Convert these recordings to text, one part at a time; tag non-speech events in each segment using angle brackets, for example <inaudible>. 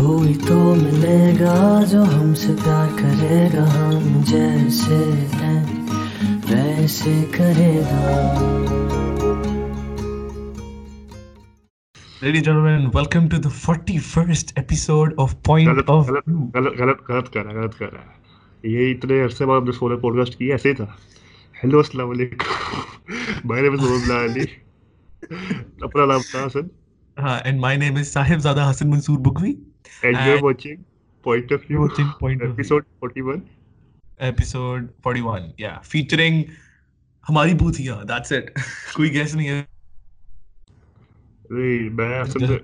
کوئی تو ملے گا جو ہم سے پیار کرے گا ہم جیسے ہیں ویسے کرے گا۔ Ladies and gentlemen, welcome to the 41st episode of Point غلط, of... غلط, غلط, غلط, غلط کر رہا غلط کر رہا ہے۔ یہ اتنے عرصے بعد ہم نے سولہ پوڈ کاسٹ کیا ایسے ہی تھا۔ ہیلو السلام علیکم۔ مائی نیم از اللہ علی اپنا نام تھا حسن ہاں اینڈ مائی نیم از صاحب زادہ حسن Mansoor بکوی۔ And, and you're watching Point of View. Watching Point episode of 41. Episode 41. Yeah. Featuring ہماری بوتھیا that's it. کوئی گیس نہیں ہے میں اصل میں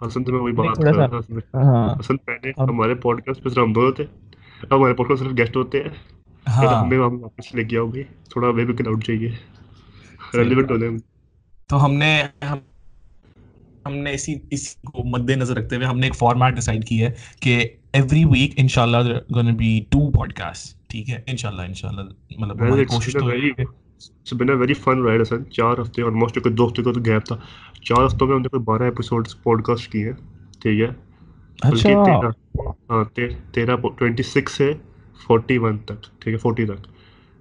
اصل میں وہی بات کر رہا تھا اصل پہلے ہمارے پوڈ کاسٹ پہ ہم دو ہوتے ہیں ہمارے پوڈ کاسٹ صرف گیسٹ ہوتے ہیں ہمیں ہم واپس لے کے آؤ گے تھوڑا ہمیں بھی کلاؤڈ چاہیے ریلیونٹ ہونے تو ہم نے ہم ہم نے اسی اسی کو مد نظر رکھتے ہوئے ہم نے ایک فارمیٹ ڈیسائڈ کی ہے کہ ایوری ویک انشاءاللہ گن بی ٹو گیپ تھا۔ پوڈ کاسٹ کیے ٹھیک ہے؟ مطلب اچھا۔ ہاں تیرہ ٹوینٹی سکس سے فورٹی ون کوشش تو ہے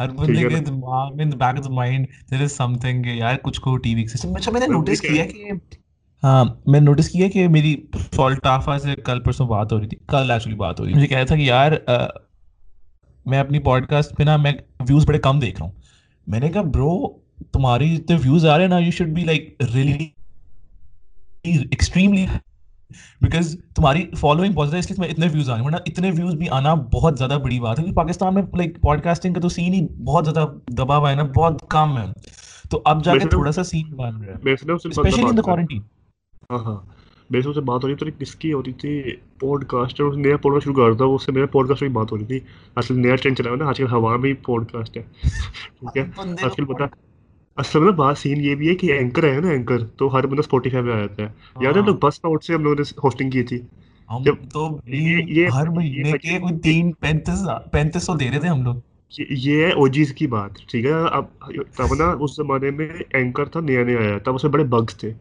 ہر بندے کے دماغ میں back of the mind there is some thing یار کچھ کو ٹی وی کے سسٹم اچھا میں نے نوٹس کیا کہ ہاں میں نے نوٹس کیا کہ میری فالٹافا سے کل پرسوں بات ہو رہی تھی۔ کل ایکچولی بات ہو رہی مجھے کہہ رہا تھا کہ یار میں اپنی پوڈ کاسٹ پہ نا میں ویوز بڑے کم دیکھ رہا ہوں۔ میں نے کہا برو تمہاری جتنے ویوز آ رہے ہیں نا you should be like really extremely because تمہاری فالوئنگ بہت زیادہ اس لیے تمہیں اتنے ویوز آنے ورنہ اتنے ویوز بھی آنا بہت زیادہ بڑی بات ہے۔ پاکستان میں لائک پوڈ کاسٹنگ کا تو سین ہی بہت زیادہ دبا ہوا ہے نا بہت کم ہے۔ تو اب جا کے تھوڑا سا سین بن رہا ہے۔ میرے ہاں، ہاں۔ سے بات ہو رہی تھی کس کی ہو رہی تھی پوڈ کاسٹ نیا پوڈ کاسٹ شروع کر تھا اس سے میرا پوڈ کاسٹ کی بات ہو رہی تھی۔ اصل نیا ٹرینڈ چلا ہوا نا آج کل ہوا میں ہی پوڈ کاسٹ ہے؟ <laughs> ٹھیک ہے آج کل پتہ اصل میں بات سین یہ بھی ہے کہ اینکر ہے نا اینکر تو ہر بندہ اسپوٹیفائی پہ آ جاتا ہے۔ یاد ہے لوگ بس ناؤٹ سے ہم لوگوں نے ہوسٹنگ کی تھی۔ تو ہر مہینے کے کوئی تین پینتیس پینتیس سو دے رہے تھے ہم لوگ۔ یہ ہے کی بات ٹھیک ہے۔ اب تب نا اس زمانے میں اینکر تھا نیا نیا آیا۔ تب اس میں بڑے بگس تھے۔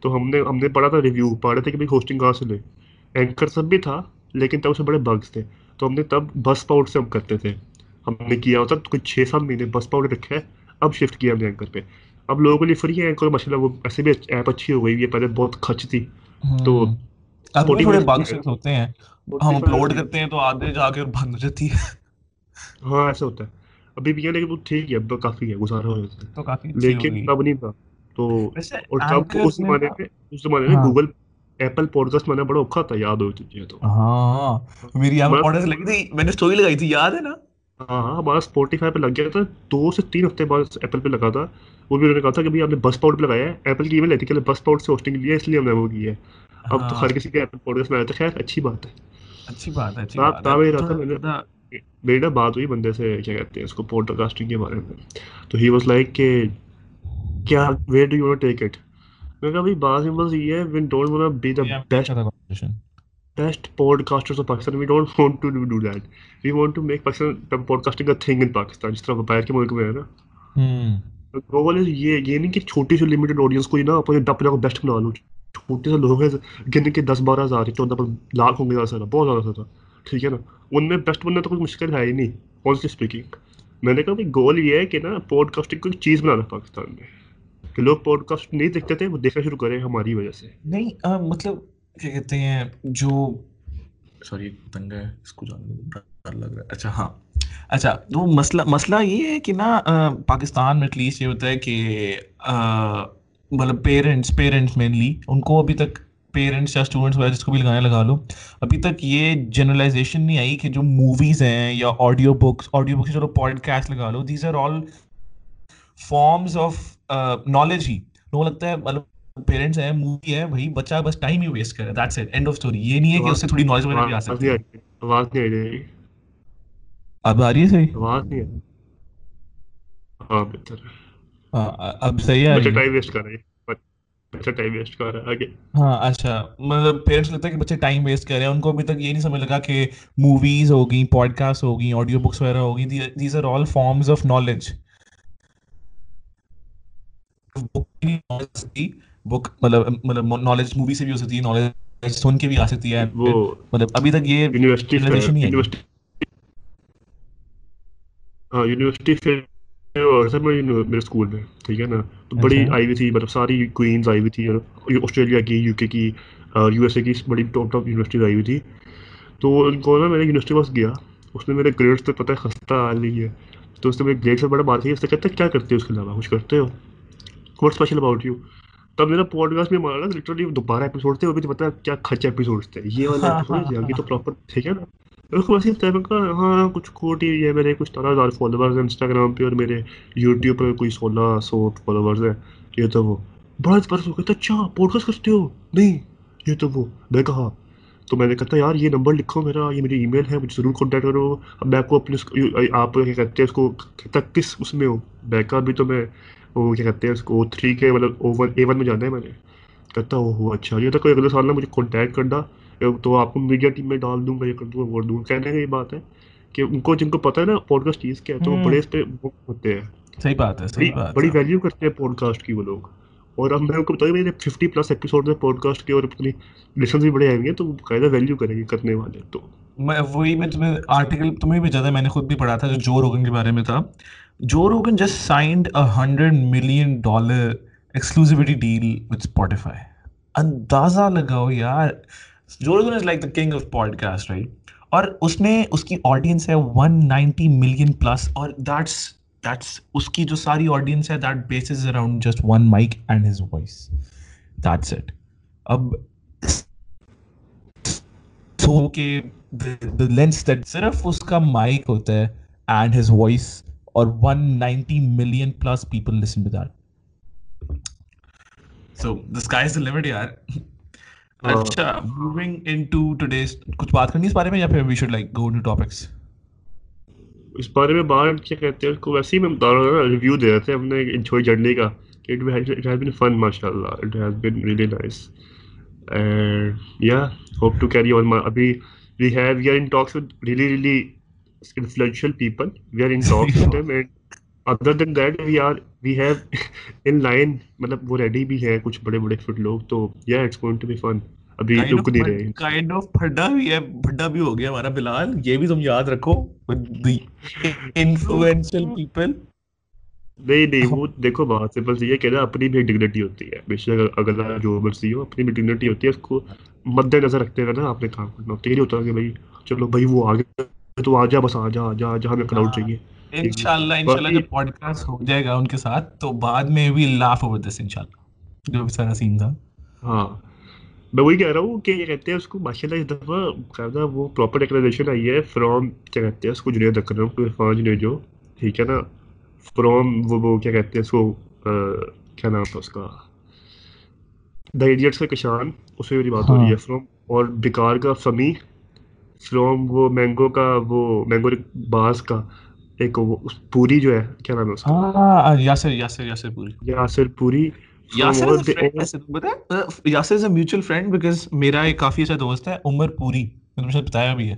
تو ہم نے ہم نے پڑھا تھا ریویو پڑھا تھے کہ بھائی ہوسٹنگ کہاں سے اینکر سب بھی تھا لیکن تب اس میں بڑے بگس تھے۔ تو ہم نے تب بس سے ہم کرتے تھے۔ ہم نے کیا ہوتا کچھ چھ سات مہینے بس پاؤٹ رکھا ہے اب شفٹ کیا ہم نے اینکر پہ۔ اب لوگوں کے لیے فری ہے اینکر ماشاء اللہ وہ ایسے بھی ایپ اچھی ہو گئی ہے پہلے بہت خرچ تھی۔ تو ہم اپلوڈ کرتے ہیں تو آدھے جا کے بند ہو جاتی ہے۔ ہاں ایسا ہوتا ہے۔ ابھی بھی ہے لیکن وہ ٹھیک ہے اب کافی ہے گزارا ہو جاتا ہے۔ لیکن اب نہیں تھا۔ تو اور تب اس زمانے میں اس زمانے میں گوگل ایپل میں نے بڑا اوکھا تھا یاد ہو چکی ہے تو۔ ہاں۔ میری لگی تھی میں نے سٹوری لگائی تھی یاد ہے نا؟ ہاں ہمارا اسپوٹیفائی پہ لگ گیا تھا دو سے تین ہفتے بعد ایپل پہ لگا تھا۔ وہ بھی انہوں نے کہا تھا کہ بھائی آپ نے بس پاؤٹ پہ لگایا ہے۔ ایپل کی ایون لیتی کہ بس پاؤٹ سے ہوسٹنگ لی اس لیے ہم نے وہ کی ہے۔ اب تو ہر کسی کے ایپل پوڈکاسٹ میں آیا تھا خیر اچھی بات ہے۔ اچھی بات ہے رہا تھا میری نا بات ہوئی بندے سے کیا کہتے ہیں اس کو پوڈ کاسٹنگ کے بارے میں۔ تو ہی واز لائک کہ کیا where do you take it میں کہا بھائی بعض ہمت یہ ہے don't wanna be the best best podcasters of Pakistan we don't want to do that we want to make Pakistan podcasting کا تھنگ ان پاکستان جس طرح باہر کے ملک میں ہے نا گوگل یہ یہ نہیں کہ چھوٹی سی لمیٹڈ آڈینس کو ہی نا اپنے دپ کو بیسٹ بنا لوں چھوٹے سے لوگ ہیں گن کے دس بارہ ہزار چودہ لاکھ ہوں گے زیادہ سے بہت زیادہ زیادہ ٹھیک ہے نا؟ ان میں بیسٹ بننا تو کوئی مشکل ہے ہی نہیں آنسٹلی اسپیکنگ میں نے کہا بھائی گول یہ ہے کہ نا پوڈ کاسٹنگ کو ایک چیز بنانا پاکستان میں. کہ لوگ پوڈ کاسٹ نہیں دیکھتے تھے وہ دیکھنا شروع کریں ہماری وجہ سے. نہیں مطلب کیا کہتے ہیں، جو سوری تنگا ہے، اس کو جانے ڈر لگ رہا ہے۔ اچھا ہاں۔ اچھا وہ مسئلہ مسئلہ یہ ہے کہ نا پاکستان میں ایٹ لیسٹ یہ ہوتا ہے کہ مطلب پیرنٹس پیرنٹس مینلی ان کو ابھی تک پیرنٹس یا اسٹوڈنٹس وغیرہ جس کو بھی لگانے لگا لو، ابھی تک یہ جنرلائزیشن نہیں آئی کہ جو موویز ہیں یا آڈیو بکس آڈیو بکس چلو پوڈ کاسٹ لگا لو۔ These are all forms of knowledge ہی۔ لوگوں لگتا ہے مطلب پیرنٹس ہیں مووی ہے بھائی بچہ بس ٹائم ہی ویسٹ کرے that's it end of story یہ نہیں ہے کہ اس سے تھوڑی نوائز وغیرہ بھی آ سکتی ہے آواز نہیں آ رہی اب آ رہی ہے صحیح آواز نہیں ہاں بہتر اب صحیح ہے بچہ ٹائم ویسٹ کر رہا ہے ہاں مطلب پیرنٹس لگتا ہے ٹائم ویسٹ کر رہے ہیں ان کو ابھی تک یہ نہیں سمجھ لگا کہ movies podcast audio books book مطلب مطلب نالج مووی سے بھی ہو سکتی ہے نالج سن کے بھی آ سکتی ہے مطلب ابھی تک یہ یونیورسٹی ہاں یونیورسٹی میرے اسکول میں ٹھیک ہے نا؟ تو بڑی اچھا۔ آئی ہوئی تھی مطلب ساری کوئنز آئی ہوئی تھی آسٹریلیا کی یو کے کی یو ایس اے کی بڑی ٹاپ ٹاپ آئی ہوئی تھی۔ تو میں نے یونیورسٹی پاس گیا۔ اس میرے گریڈس تو ہے خستہ ہے۔ تو اس میرے بڑا بات کیا کرتے اس کے علاوہ؟ کچھ کرتے ہو؟ واٹ اسپیشل اباؤٹ یو تب میرا پوڈ کاسٹ میں مانا لٹرلی دوبارہ اپیسوڈ تھے وہ بھی پتا کیا خرچہ ایپیسوڈ تھے۔ یہ والا ہاں، ایپیسوڈ ہاں، تو ہاں۔ پراپر ٹھیک ہے نا۔ ہاں کچھ کوٹی یہ میرے کچھ تیرہ ہزار فالوورز ہیں انسٹاگرام پہ اور میرے یوٹیوب پہ کوئی سولہ سو فالوورز ہیں۔ یہ تو وہ۔ بڑا پرس ہو اچھا پوڈ کاسٹ کرتے ہو؟ نہیں یہ تو وہ۔ میں کہا تو میں نے کہتا یار یہ نمبر لکھو میرا یہ میری ای میل ہے مجھے ضرور کانٹیکٹ کرو. اب میں آپ کو اپنے آپ کیا کہتے ہیں اس کو کہتا کس اس میں ہو? بیک بھی تو میں وہ کیا کہتے ہیں اس کو تھری کے مطلب او ون اے ون میں جانا ہے میں نے. کہتا وہ ہو اچھا یہ تھا کوئی اگلے سال نہ مجھے کانٹیکٹ کرنا. تو آپ کو میڈیا ٹیم میں ڈال دوں گا یہ کر دوں گا وہ دوں گا۔ کہنے کا یہ بات ہے کہ ان کو جن کو پتہ ہے نا پوڈ کاسٹ چیز کیا ہے تو وہ بڑے اس پہ ہوتے ہیں۔ صحیح بات ہے صحیح بات بڑی ویلیو کرتے ہیں پوڈ کاسٹ کی وہ لوگ۔ اور اب میں ان کو بتا میرے ففٹی پلس ایپیسوڈ ہیں پوڈ کاسٹ کے اور اپنی لسنس بھی بڑے آئیں گے تو قاعدہ ویلیو کریں گے کرنے والے، تو میں وہی میں تمہیں آرٹیکل تمہیں بھی زیادہ میں نے خود بھی پڑھا تھا جو جو روگن کے بارے میں تھا۔ Joe Rogan just signed a hundred million dollar exclusivity deal with Spotify اندازہ لگاؤ یار۔ Joe Rogan is like the king of podcast right اور اس نے، اس کی آڈینس ہے ون نائنٹی ملین پلس اور دیٹس دیٹس اس کی جو ساری آڈینس ہے that base is around just one mic and his voice that's it اب سو کہ لینس دیٹ صرف اس کا مائک ہوتا ہے اینڈ ہز وائس اور one ninety million plus people listen to that so the sky is the limit یار اچھا moving today's کچھ بات کرنی اس بارے میں یا پھر we should like go to topics اس بارے میں باہر کیا کہتے ہیں اس کو ویسے ہی میں ریویو دے رہے تھے ہم نے انجوائے جرنی کا، کہ فن ماشاء اللہ it has been really nice yeah hope to carry on ابھی we have we are in talks with really really influential people we are in talks with them and other than that we are we have in line مطلب وہ ready بھی ہیں کچھ بڑے بڑے fit لوگ تو yeah it's going to be fun ابھی نہیں رہے۔ کائنڈ آف پھڈا بھی ہے پھڈا بھی ہو گیا ہمارا بلال یہ بھی تم یاد رکھو انفلوئنشل پیپل نہیں نہیں وہ دیکھو بہت سمپل سی کہنا اپنی بھی ایک ڈگنیٹی ہوتی ہے۔ بے شک جو مرضی ہو اپنی بھی ڈگنیٹی ہوتی ہے اس کو مد نظر رکھتے ہوئے نا کام کرنا۔ ہوتا ہے کہ بھائی چلو بھائی وہ تو آ جا بس آ جا آ جا ہاں۔ چاہیے۔ انشاءاللہ انشاءاللہ جب پوڈ کاسٹ ہو جائے گا ان کے ساتھ تو بعد میں لاف اوور دس انشاءاللہ۔ جو بھی سارا سین تھا۔ ہاں۔ میں وہی کہہ رہا ہوں کہ یہ کہتے ہیں اس کو ماشاء اللہ اس دفعہ باقاعدہ وہ پراپر ریکگنائزیشن آئی ہے فرام کیا کہتے ہیں اس کو جنید اکرم ٹو عرفان جو ٹھیک ہے نا فرام وہ کیا کہتے ہیں اس کو کیا نام تھا اس کا دا ایڈیٹس کا کشان اس میں میری بات ہو رہی ہے فرام اور بیکار کا فمی فرام وہ مینگو کا وہ مینگو باز کا ایک پوری جو ہے کیا نام ہے اس کا Yasir Yasir Yasir Puri Yasir Puri Yasir is a mutual friend because میرا ایک کافی اچھا دوست ہے عمر پوری میں تم سے بتایا بھی ہے۔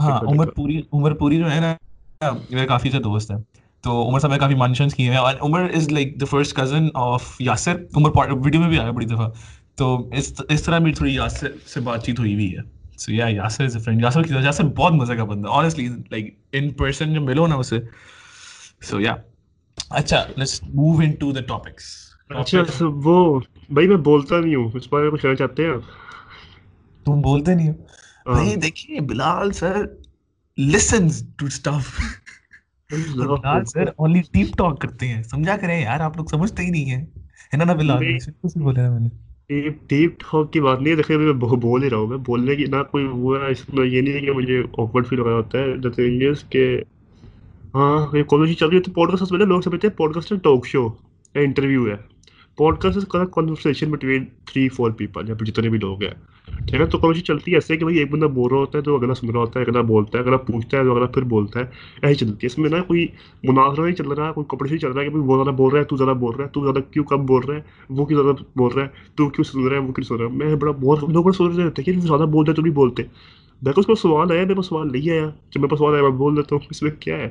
ہاں عمر پوری عمر پوری جو ہے نا میرا کافی اچھا دوست ہے۔ تو عمر صاحب نے کافی مینشنس کیے ہیں۔ اور Umar is like the first cousin of Yasir. Umar video میں بھی آیا بڑی دفعہ۔ تو اس طرح میری تھوڑی یاسر سے بات چیت ہوئی ہوئی ہے۔ So yeah Yasir is a friend Yasir Yasir بہت مزے کا بندہ آنیسٹلی لائک ان پرسن جب ملو نا اسے۔ سو یا اچھا let's move into the topics اچھا وہ بھائی میں بولتا نہیں ہوں اس بارے میں کہنا چاہتے ہیں؟ تم بولتے نہیں ہو؟ ہاں۔ بھائی دیکھیں Bilal sir listens to stuff Bilal sir only deep talk کرتے ہیں۔ سمجھا کریں یار آپ لوگ سمجھتے ہی نہیں ہیں۔ ہے نا نا بلال؟ کچھ بولا میں نے۔ ڈیپ ٹاک کی بات نہیں ہے دیکھیں میں بول ہی رہا ہوں۔ میں بولنے کی نہ کوئی وہ ہے اس میں یہ نہیں ہے کہ مجھے آکورڈ فیل ہو رہا ہوتا ہے۔ دا تھنگ از کہ ہاں یہ کالج چل رہی ہے تو پوڈ کاسٹ پہلے لوگ سمجھتے ہیں پوڈ کاسٹ ٹاک شو یا انٹرویو ہے۔ Podcast conversation between three four people یا پھر جتنے بھی لوگ ہیں۔ ٹھیک ہے، تو کالج چلتی ہے ایسے کہ بھائی ایک بندہ بول رہا ہوتا ہے تو اگلا سن رہا ہوتا ہے اگلا بولتا ہے، اگلا پوچھتا ہے تو اگلا پھر بولتا ہے۔ ایسی چلتی ہے۔ اس میں نا کوئی مناظرہ نہیں چل رہا ہے کوئی کمپٹیشن چل رہا ہے کہ وہ زیادہ بول رہا ہے، تو زیادہ بول رہا ہے، تو زیادہ کیوں کم بول رہا ہے، وہ کیوں زیادہ بول رہا ہے، تو کیوں سن رہا ہے، وہ کیوں سن رہا ہے۔ میں بڑا بہت لوگ بڑا سوچ رہے تھے کہ زیادہ بولتے تو نہیں بولتے۔ دیکھو اس کا سوال آیا، میرے پاس سوال نہیں آیا۔ جب میرے پاس سوال آیا، میں بول دیتا ہوں اس میں کیا ہے۔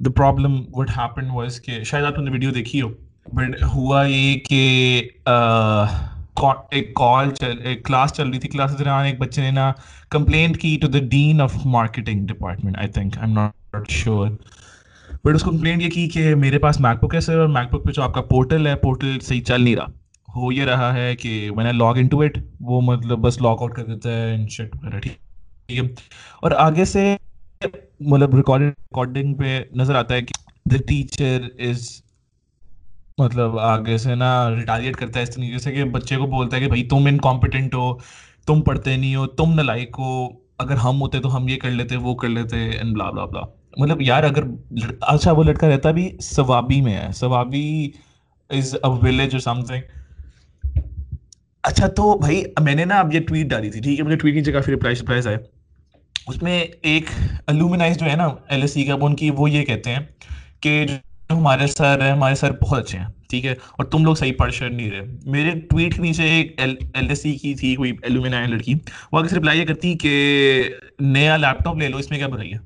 The problem what happen was کہ شاید آپ نے ویڈیو دیکھی ہو بٹ ہوا یہ کہ ایک کال چل، ایک کلاس چل رہی تھی کلاس کے دوران ایک بچے نے نا کمپلینٹ کی to the dean of marketing department I think I am not sure but اس کو کمپلینٹ یہ کی کہ میرے پاس میک بک ہے سر اور میک بک پہ جو آپ کا پورٹل ہے پورٹل صحیح چل نہیں رہا۔ ہو یہ رہا ہے کہ میں نے لاگ ان ٹو اٹ وہ مطلب بس لاگ آؤٹ کر دیتا ہے ٹھیک ہے۔ اور آگے سے مطلب ریکارڈنگ پہ نظر آتا ہے کہ دا ٹیچر از مطلب آگے سے نا ریٹالیٹ کرتا ہے اس طریقے سے کہ بچے کو بولتا ہے کہ بھائی تم انکمپٹنٹ ہو، تم پڑھتے نہیں ہو، تم نہ لائق ہو، اگر ہم ہوتے تو ہم یہ کر لیتے، وہ کر لیتے اینڈ بلا بلا بلا مطلب یار اگر اچھا وہ لڑکا رہتا بھی ثوابی میں ہے۔ ثوابی از اے ولیج اور سم تھنگ اچھا تو بھائی میں نے نا اب یہ ٹویٹ ڈالی تھی، ٹھیک ہے، مجھے ٹویٹ کی جگہ پھر رپلائی شپلائز آئے۔ اس میں ایک الومینائز جو ہے نا ایل ایس سی کا ان کی وہ یہ کہتے ہیں کہ جو ہمارے سر ہیں، ہمارے سر بہت اچھے ہیں، ٹھیک ہے؟ اور تم لوگ صحیح پڑھ شر نہیں رہے۔ میرے ٹویٹ کے نیچے ایک ایل ایس سی کی تھی کوئی الومنا لڑکی، وہ اگر رپلائی یہ کرتی کہ نیا لیپ ٹاپ لے لو، اس میں کیا برائی ہے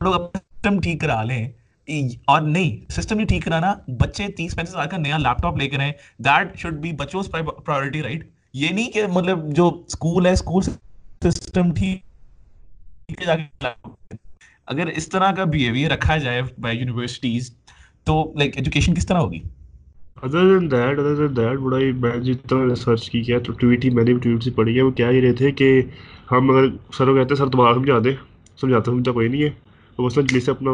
لوگ اپنا سسٹم ٹھیک کرا لیں۔ اور نہیں سسٹم نہیں ٹھیک کرانا، بچے تیس پینتیس ہزار کا نیا لیپ ٹاپ لے کر آئیں۔ دیٹ شوڈ بی بچوں پرائیورٹی رائٹ یہ نہیں کہ مطلب جو اسکول ہے اسکول سسٹم ٹھیک اگر اس طرح کا بیہیویئر رکھا جائے بائی یونیورسٹیز تو لائک ایجوکیشن کس طرح ہوگی؟ Other than that other than that بڑا ہی میں جتنا ریسرچ کی ہے تو ٹویٹ ہی میں نے بھی ٹویٹ سے پڑھی ہے۔ وہ کیا ہی رہے تھے کہ ہم اگر سر کو کہتے ہیں، سر دوبارہ سمجھا دیں سمجھاتے سمجھتا کوئی نہیں ہے۔ وہ مثلاً جلدی سے اپنا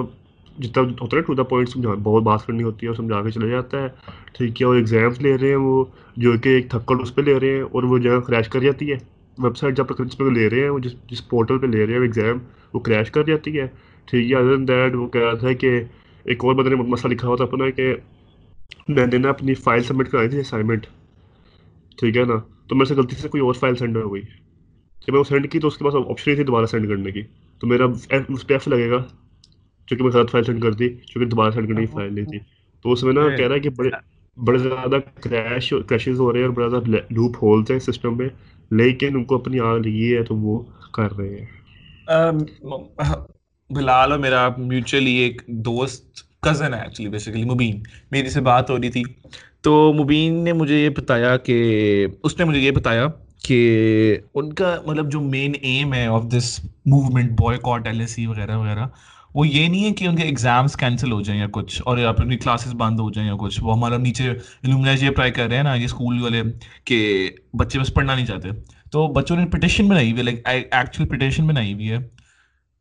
جتنا ہوتا ہے ٹو دا پوائنٹ بہت بات کرنی ہوتی ہے اور سمجھا کے چلا جاتا ہے۔ ٹھیک ہے اور ایگزامس لے رہے ہیں، وہ جو کہ ایک تھکڑ اس پہ لے رہے ہیں اور وہ جگہ کریش کر جاتی ہے۔ ویب سائٹ جب جس پہ لے رہے ہیں، وہ جس جس پورٹل پہ لے رہے ہیں وہ ایگزام وہ کریش کر جاتی ہے۔ ٹھیک ہے ادر دین دیٹ وہ کہہ رہا تھا کہ ایک اور بندے نے مسئلہ لکھا ہوا تھا اپنا کہ میں نے نا اپنی فائل سبمٹ کرائی تھی اسائنمنٹ ٹھیک ہے نا؟ تو میرے سے غلطی سے کوئی اور فائل سینڈ ہو گئی۔ جب میں وہ سینڈ کی تو اس کے پاس آپشن نہیں تھی دوبارہ سینڈ کرنے کی۔ تو میرا اس پہ ایف لگے گا۔ چونکہ میں غلط فائل سینڈ کر دی چونکہ دوبارہ سینڈ کرنے کی اچھا۔ فائل نہیں تھی۔ تو اس میں نا ہاں۔ کہہ رہا ہے کہ بڑے بڑے زیادہ کریش کریشز ہو رہے ہیں اور بڑے زیادہ لوپ ہولس ہیں سسٹم میں۔ لیکن ان کو اپنی آگ لگی ہے تو وہ کر رہے ہیں۔ بلال اور میرا میوچلی ایک دوست کزن ہے ایکچولی بیسیکلی مبین۔ میری سے بات ہو رہی تھی۔ تو مبین نے مجھے یہ بتایا کہ اس نے مجھے یہ بتایا کہ ان کا مطلب جو مین ایم ہے of this movement boycott L S C وغیرہ وغیرہ وہ یہ نہیں ہے کہ ان کے ایگزامس کینسل ہو جائیں یا کچھ اور یا پھر ان کی کلاسز بند ہو جائیں یا کچھ۔ وہ ہمارا نیچے الومناز یہ اپلائی کر رہے ہیں نا، یہ اسکول والے کہ بچے بس پڑھنا نہیں چاہتے۔ تو بچوں نے پٹیشن بنائی ہوئی ہے لائک ایکچوئل پٹیشن بنائی ہوئی ہے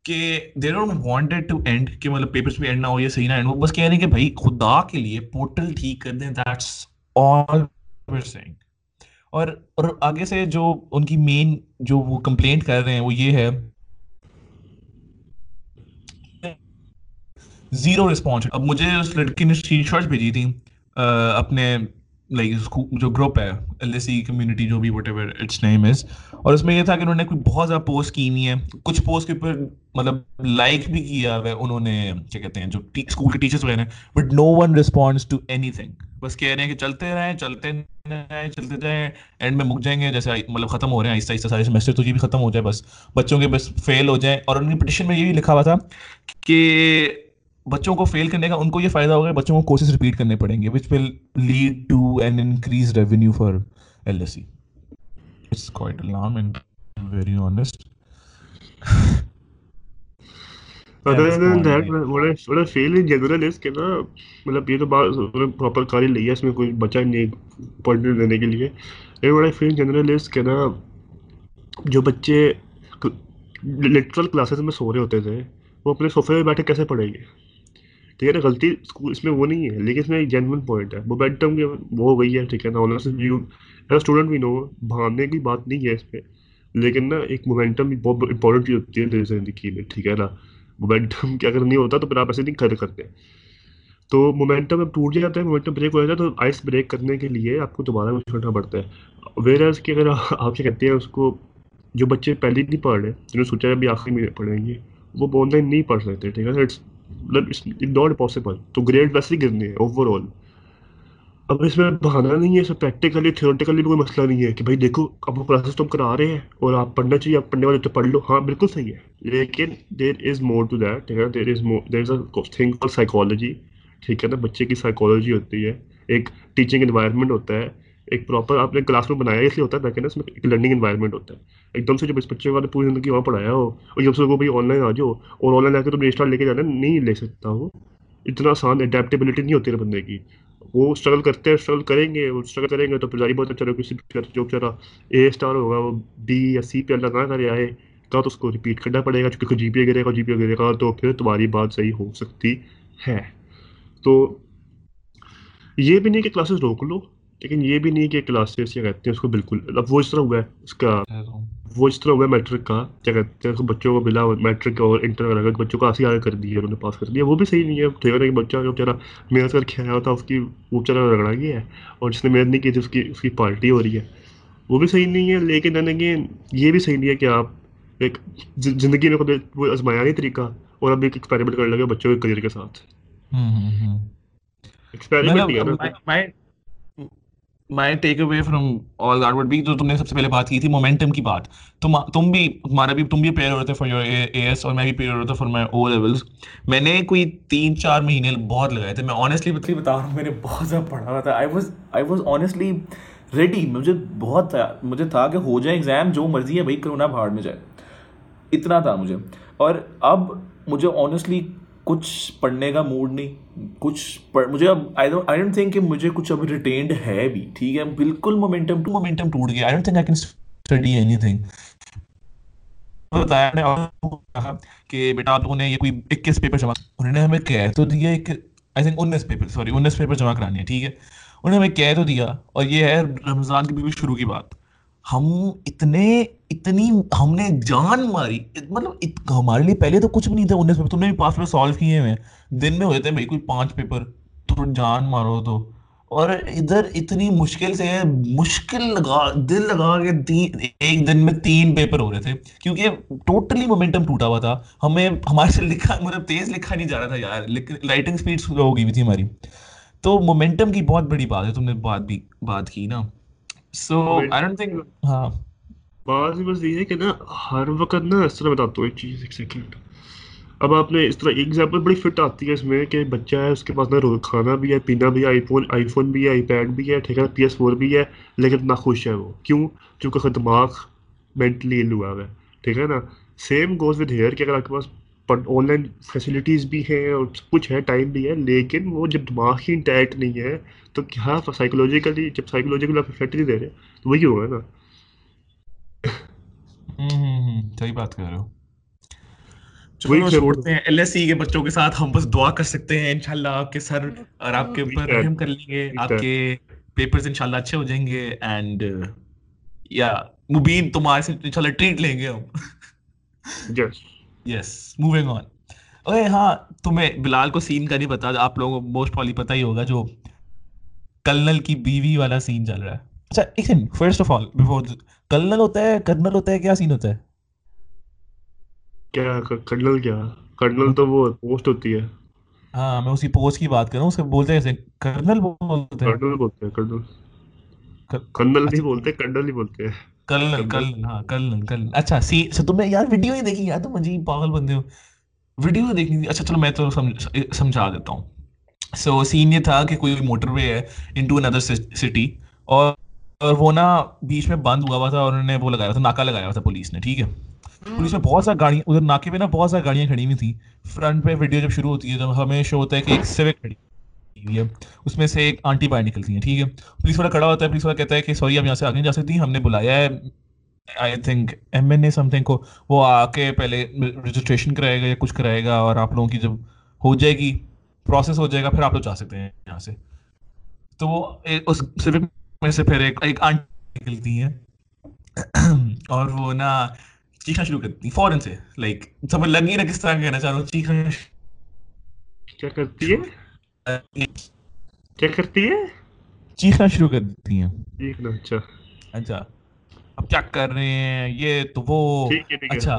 کہ there are wanted to and کہ مطلب پیپرس بھی اینڈ نہ ہو یا صحیح نہ اینڈ وہ بس کہہ رہے ہیں کہ بھائی خدا کے لیے پورٹل ٹھیک کر دیں دیٹس آل اور اور آگے سے جو ان کی مین جو وہ کمپلینٹ کر رہے ہیں، وہ یہ ہے زیرو رسپانس۔ اب مجھے اس لڑکی نے اسکرین شاٹس بھیجی تھی اپنے لائک جو گروپ ہے ایل ایس سی کمیونٹی جو بھی whatever its name is اور اس میں یہ تھا کہ انہوں نے کوئی بہت زیادہ پوسٹ کی ہوئی ہیں کچھ پوسٹ کے اوپر مطلب لائک بھی کیا ہوا ہے، انہوں نے، کیا کہتے ہیں، جو اسکول کے ٹیچرس وغیرہ but no one response to anything بس کہہ رہے ہیں کہ چلتے رہیں چلتے رہیں، چلتے جائیں اینڈ میں مک جائیں گے، جیسے مطلب ختم ہو رہے ہیں، آہستہ آہستہ سارے سیمسٹر تو یہ بھی ختم ہو جائے، بس بچوں کے بس فیل ہو جائیں۔ اور ان کی پٹیشن میں یہ بھی لکھا ہوا تھا کہ بچوں کو فیل کرنے کا ان کو یہ فائدہ ہوگا بچوں کو کورسز ریپیٹ کرنے پڑیں گے which will lead to an increase revenue for L S seats quite alarm and very honest مطلب یہ تو بات پراپر کاری لی ہے اس میں کوئی نہیں پڑھنے دینے کے لیے جو بچے لٹرل کلاسز میں سو رہے ہوتے تھے وہ اپنے صوفے پہ بیٹھے کیسے پڑھیں گے ٹھیک ہے نا، غلطی اس میں وہ نہیں ہے، لیکن اس میں ایک جینون پوائنٹ ہے۔ مومنٹم کے وہ ہو گئی ہے، ٹھیک ہے نا اسٹوڈنٹ بھی نو بھاگنے کی بات نہیں ہے اس پہ، لیکن نا ایک مومنٹم بہت امپورٹنٹ چیز ہوتی ہے زندگی میں، ٹھیک ہے نا۔ مومنٹم <laughs> کہ اگر نہیں ہوتا تو پھر آپ ایسے نہیں کر کرتے۔ تو مومنٹم اب ٹوٹ جاتا ہے مومنٹم بریک ہو جاتا ہے، تو آئس بریک کرنے کے لیے آپ کو دوبارہ کچھ کرنا پڑتا ہے۔ ویئر ایز کہ اگر <laughs> آپ کیا کہتے ہیں، اس کو جو بچے پہلے نہیں پڑھ رہے، جنہوں نے سوچا ہے ابھی آخری میں پڑھیں گے، وہ آن لائن نہیں پڑھ سکتے، ٹھیک ہے اٹس مطلب ناٹ پاسبل تو گریڈ ویسے ہی گرنے ہیں اوور آل اب اس میں بہانا نہیں ہے، اس میں پریکٹیکلی تھیورٹیکلی بھی کوئی مسئلہ نہیں ہے کہ بھائی دیکھو، اب وہ کلاسز تم کرا رہے ہیں اور آپ پڑھنا چاہیے، آپ پڑھنے والے تو پڑھ لو۔ ہاں بالکل صحیح ہے۔ لیکن دیر از مور ٹو دیٹ ٹھیک ہے دیر از مور دیر از اے تھنگ کال سائیکالوجی ٹھیک ہے نا؟ بچے کی سائیکالوجی ہوتی ہے۔ ایک ٹیچنگ انوائرمنٹ ہوتا ہے۔ ایک پراپر آپ نے کلاس روم بنایا اس لیے ہوتا ہے تاکہ نا اس میں ایک لرننگ انوائرمنٹ ہوتا ہے۔ ایک دم سے جب اس بچے کو پوری زندگی وہاں پڑھایا ہو اور جب سے وہ بھائی آن لائن آ جاؤ اور آن لائن آ کے تم رجسٹر لے کے جانا نہیں لے سکتا ہو اتنا آسان اڈیپٹیبلٹی نہیں ہوتی ہے بندے کی وہ اسٹرگل کرتے ہیں اسٹرگل کریں گے وہ اسٹرگل کریں گے تو پھر ظاہر بہت اچھا رہا کسی جو بچارا اے اسٹار ہوگا وہ بی یا سی پہ اللہ نہ کرے آئے کا تو اس کو ریپیٹ کرنا پڑے گا چونکہ جی پی اے گرے گا جی پی اے گرے گا تو پھر تمہاری بات صحیح ہو سکتی ہے تو یہ بھی نہیں کہ کلاسز روک لو لیکن یہ بھی نہیں کہ کلاسز کیا کہتے ہیں اس کو بالکل۔ اب وہ اس طرح ہوا ہے اس کا وہ اس طرح ہوا ہے میٹرک کا کیا کہتے ہیں بچوں کو بلا میٹرک اور انٹر کا لگا بچوں کو آسی آگے کر دی ہے انہوں نے پاس کر دیا۔ وہ بھی صحیح نہیں ہے ٹھیک ہے کہ بچہ جو بیچارہ محنت کر کے آیا ہوتا اس کی وہ بیچارہ رگڑا گیا ہے اور جس نے محنت نہیں کی تھی اس کی اس کی پارٹی ہو رہی ہے۔ وہ بھی صحیح نہیں ہے لیکن کہ یہ بھی صحیح نہیں ہے کہ آپ ایک زندگی میں خود وہ آزمایا نہیں طریقہ اور اب ایک ایکسپیریمنٹ کرنے لگے بچوں کے کریئر کے ساتھ۔ Experiment my takeaway from all that would be جو تم نے سب سے پہلے بات کی تھی مومنٹم کی بات. تم تم بھی ہمارا بھی تم بھی پریئر ہوتے فار یور اے ایس اور میں بھی پریئر ہوتا فار مائی او لیولس میں نے کوئی تین چار مہینے بہت لگائے تھے. میں آنیسٹلی بتلی بتا رہا ہوں، میں نے بہت زیادہ پڑھا ہوا تھا. I was I was honestly ready مجھے بہت مجھے تھا کہ ہو جائے ایگزام جو مرضی ہے بھائی کرونا بھاڑ میں جائے. اتنا تھا مجھے. اور اب مجھے آنیسٹلی کچھ پڑھنے کا موڈ نہیں، کچھ مجھے اب آئی ڈونٹ تھنک کہ مجھے کچھ اب ریٹینڈ ہے بھی، ٹھیک ہے؟ بالکل مومنٹم ٹو مومنٹم ٹوٹ گیا۔ I don't think I can study anything بتایا کہا کہ بیٹا آپ لوگوں نے یہ کوئی اکیس پیپر جمع، انہوں نے ہمیں کہہ تو دیا ایک آئی تھنک انیس پیپر سوری انیس پیپر جمع کرانے ہیں ٹھیک ہے؟ انہوں نے ہمیں کہہ تو دیا اور یہ ہے رمضان کی بھی شروع کی بات۔ ہم اتنے، اتنی، ہم نے جان ماری۔ مطلب ہمارے لیے پہلے تو کچھ بھی نہیں تھا، انیس پیپر تم نے بھی پاس پیپر سالو کیے ہوئے۔ ہیں دن میں ہو جاتے ہیں بھائی، کوئی پانچ پیپر تو جان مارو تو۔ اور ادھر اتنی مشکل سے مشکل لگا، دل لگا کے ایک دن میں تین پیپر ہو رہے تھے۔ کیونکہ ٹوٹلی مومنٹم ٹوٹا ہوا تھا۔ ہمیں، ہمارے سے لکھا مطلب تیز لکھا نہیں جا رہا تھا یار۔ رائٹنگ اسپیڈ ہو گئی ہوئی تھی ہماری۔ تو مومنٹم کی بہت بڑی بات ہے، تم نے بات بھی، بات کی نا۔ سو آئی ڈونٹ تھنک ہاں بات بس یہ ہے کہ نا ہر وقت نا اس طرح بتاتا ہوں ایک چیز ایک سیکنڈ اب آپ نے اس طرح ایگزامپل بڑی فٹ آتی ہے اس میں کہ بچہ ہے اس کے پاس نا روز کھانا بھی ہے پینا بھی ہے آئی فون آئی فون بھی ہے آئی پیڈ بھی ہے ٹھیک ہے پی ایس فور بھی ہے لیکن نہ خوش ہے وہ۔ کیوں؟ چونکہ دماغ مینٹلی ہوا ہے ٹھیک ہے نا؟ سیم گوز ود ہیئر کہ اگر آپ کے پاس آن لائن فیسلٹیز بھی ہیں اور سب کچھ ہے ٹائم بھی ہے لیکن وہ جب دماغ ہی انٹیکٹ نہیں ہے تو کیا سائیکولوجیکلی جب سائیکولوجیکل آپ افیکٹ نہیں دے رہے تو وہی ہوگا نا۔ صحیح بات کر رہے ہو۔ کے بچوں کے ساتھ ہم بس دعا کر سکتے ہیں انشاءاللہ آپ کے سر اور آپ کے اوپر رحم کر لیں گے۔ آپ کے پیپرز انشاءاللہ اچھے ہو جائیں گے اینڈ یا مبین تمہارے سے انشاءاللہ ٹریٹ لیں گے ہم۔ یس موونگ آن اوے ہاں تمہیں بلال کو سین کا نہیں پتا آپ لوگوں کو موسٹ پرالی پتا ہی ہوگا جو کلنل کی بیوی والا سین چل رہا ہے اچھا ایک scene first of all before colonel ہوتا ہے کرنل ہوتا ہے کیا سین ہوتا ہے کیا کرنل کیا کرنل تو وہ پوسٹ ہوتی ہے ہاں میں اسی پوسٹ کی بات کر رہا ہوں اس کو بولتے ہیں کرنل بولتے ہیں کرنل بولتے ہیں کرنل کرنل نہیں بولتے کرنل ہی بولتے ہیں تم ویڈیو ہی دیکھی پاگل بندے ہو ویڈیو میں کوئی موٹر وے ہے سٹی اور وہ نا بیچ میں بند ہوا ہوا تھا اور وہ لگایا تھا ناکا لگایا تھا پولیس نے ٹھیک ہے پولیس میں بہت ساری گاڑیاں ادھر ناکے پہ نا بہت ساری گاڑیاں کھڑی ہوئی تھی فرنٹ پہ ویڈیو جب شروع ہوتی ہے تو ہمیں شو ہوتا ہے کہ ایک سیوک کھڑی ہوئی ہے۔ اس میں سے ایک آنٹی باہر نکلتی ہیں، ٹھیک ہے۔ پولیس والا کھڑا ہوتا ہے، پولیس والا کہتا ہے کہ سوری آپ یہاں سے آگے جا سکتی ہیں ہم نے بلایا ہے۔ I think M N A something کو وہ آ کے پہلے رجسٹریشن کرائے گا یا کچھ کرائے گا اور آپ لوگوں کی جب ہو جائے گی پروسیس ہو جائے گا، پھر آپ لوگ جا سکتے ہیں یہاں سے۔ تو وہ اس سوئمنگ میں سے پھر ایک ایک آنٹی نکلتی ہیں۔ اور وہ نا چیخنا شروع کرتی، فوراً سے لائک سمجھ لگ ہی نہ کس طرح کہنا چاہ رہا ہوں، چیخنا کیا کرتی ہے؟ کیا کرتی ہے؟ چیخنا شروع کر دیتی ہیں۔ اچھا۔ اچھا۔ اب کیا کر رہے ہیں یہ تو وہ۔ اچھا۔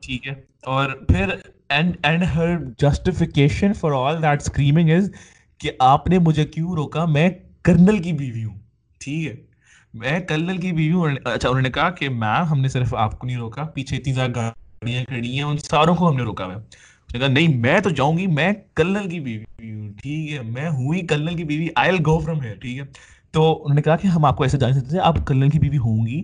ٹھیک ہے۔ اور پھر and and her justification for all that screaming is کہ آپ نے مجھے کیوں روکا؟ میں کرنل کی بیوی ہوں۔ ٹھیک ہے۔ میں کرنل کی بیوی ہوں۔ اچھا انہوں نے کہا کہ میم ہم نے صرف آپ کو نہیں روکا پیچھے اتنی زیادہ گاڑیاں کھڑی ہیں ان ساروں کو ہم نے روکا ہوا کہا، نہیں، میں تو جاؤں گی، میں کلنل کی بیوی ہوں، ٹھیک ہے، میں ہوئی کلنل کی بیوی آئی گو فرام ہیئر ٹھیک ہے؟ تو انہوں نے کہا کہ ہم آپ کو ایسے جانے دیتے ہیں آپ کلنل کی بیوی ہوں گی،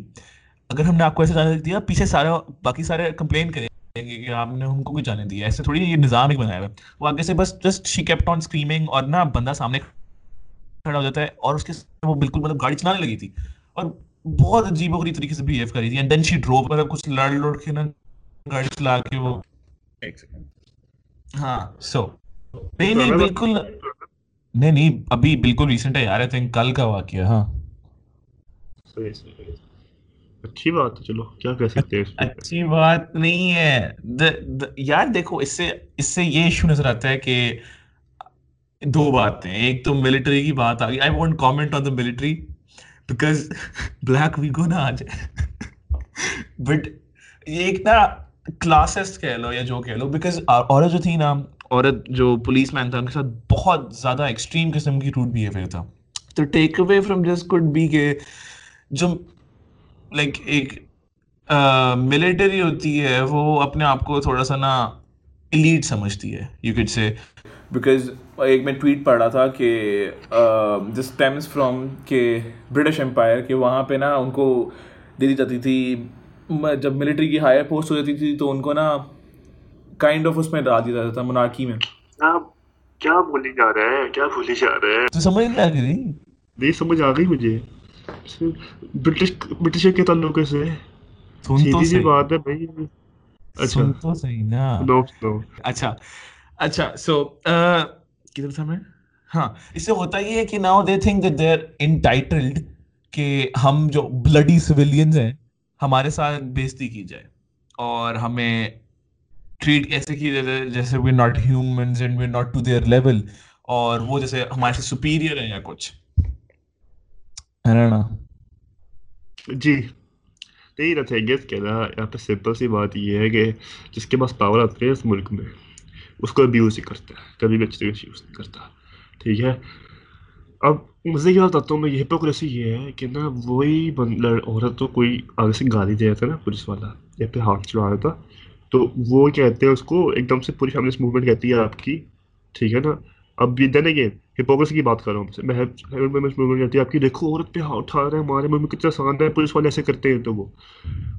اگر ہم نے آپ کو ایسے جانے دیا، پیچھے سارا، باقی سارے کمپلین کریں گے کہ آپ نے ہم کو جانے دیا، ایسے تھوڑی یہ نظام ایک بنایا ہوا ہے۔ وہ آگے سے بس just she kept on screaming اور نا بندہ سامنے کھڑا ہو جاتا ہے اور اس کے وہ بالکل مطلب گاڑی چلانے لگی تھی اور بہت عجیب و طریقے سے بہیو تھی۔ اینڈ دین شی مطلب کچھ لڑ لڑ کے نا گاڑی چلا کے وہ ایک سیکنڈ ہاں۔ سو نہیں نہیں بالکل۔ نہیں نہیں ابھی بالکل ریسنٹ ہے یار کل کا واقعہ ہاں۔ اچھی بات ہے چلو کیا کہہ سکتے ہیں اچھی بات نہیں ہے۔ یار دیکھو اس سے اس سے یہ ایشو نظر آتا ہے کہ دو باتیں ایک تو ملٹری کی بات آ گئی۔ I want comment on the military because black Vigo نہ آ جائے۔ <laughs> بٹ ایک نا کلاسسٹ کہہ لو یا جو کہہ لو بیکاز عورت جو تھی نا، عورت جو پولیس مین تھا، ان کے ساتھ بہت زیادہ ایکسٹریم قسم کی روٹ بیہیویئر تھا۔ تو ٹیک اوے فرام دس کڈ بی کہ جو لائک ایک ملٹری ہوتی ہے، وہ اپنے آپ کو تھوڑا سا نا ایلیٹ سمجھتی ہے یو کیڈ سے بیکاز ایک میں ٹویٹ پڑھا تھا کہ دس ٹیمز فرام کہ برٹش امپائر کہ وہاں پہ نا ان کو دے دی جاتی تھی جب ملٹری کی ہائر پوسٹ ہو جاتی تھی تو ان کو نا کائنڈ آف اس میں ڈال دیا جاتا تھا مناکی میں۔ کیا بولی جا رہا ہے کیا بولی جا رہا ہے تو سمجھ نہیں نہیں سمجھ مجھے۔ کے تعلق سے۔ بات ہے بھائی۔ اچھا۔ تو صحیح نا۔ اچھا۔ اچھا سو کدھر تھا میں؟ ہاں اس سے ہوتا یہ ہے کہ now they think that they are entitled کہ ہم جو بلڈی سویلینز ہیں ہمارے ساتھ بےزتی کی جائے اور ہمیں ٹریٹ کیسے کی جائے جیسے we not humans and we not to their level اور وہ جیسے ہمارے سے سپیریئر ہیں یا کچھ۔ نا؟ جی۔ یہی رہتا ہے گیس کہنا یہاں پہ سمپل سی بات یہ ہے کہ جس کے پاس پاور آتی ہے اس ملک میں اس کو ابیوز ہی کرتا ہے کبھی بھی اچھی طریقے سے یوز نہیں کرتا۔ ٹھیک ہے؟ اب مزے کی بات آتا ہوں میں یہ ہپوکریسی یہ ہے کہ نا وہی عورت تو کوئی آگے سے گالی دے رہا تھا نا پولیس والا یا پھر ہاتھ چلا رہا تھا تو وہ کہتے ہیں اس کو ایک دم سے پوری فیملیس موومنٹ کہتی ہے آپ کی ٹھیک ہے نا اب یہ دین اگین ہپوکریسی کی بات کر رہا ہوں میں موومنٹ کہتی ہے آپ کی دیکھو عورت پہ ہاتھ اٹھا رہے ہیں ہمارے ملک میں کتنا آسان ہے پولیس والے ایسے کرتے ہیں تو وہ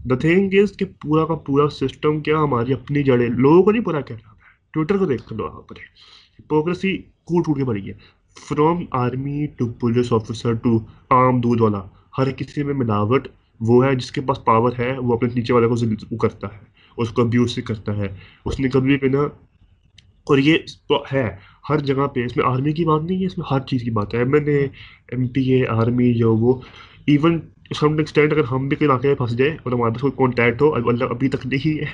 دا تھنگ از کہ پورا کا پورا سسٹم کیا ہماری اپنی جڑیں لوگوں کو نہیں پورا کہنا ٹویٹر کو دیکھ لو آپ نے ہپوکریسی کوٹ ٹوٹ کے بڑی ہے from army to police officer to عام دودھ والا ہر کسی میں ملاوٹ وہ ہے جس کے پاس پاور ہے وہ اپنے نیچے والے کو کرتا ہے اس کو ابیوز کرتا ہے۔ اس نے کبھی بھی نا اور یہ ہے ہر جگہ پہ اس میں آرمی کی بات نہیں ہے اس میں ہر چیز کی بات ہے۔ M N A M P A army جو وہ ایون سم ایکسٹینٹ اگر ہم بھی کوئی علاقے میں پھنس جائے اور ہمارے پاس کوئی کانٹیکٹ ہو اللہ ابھی تک نہیں ہے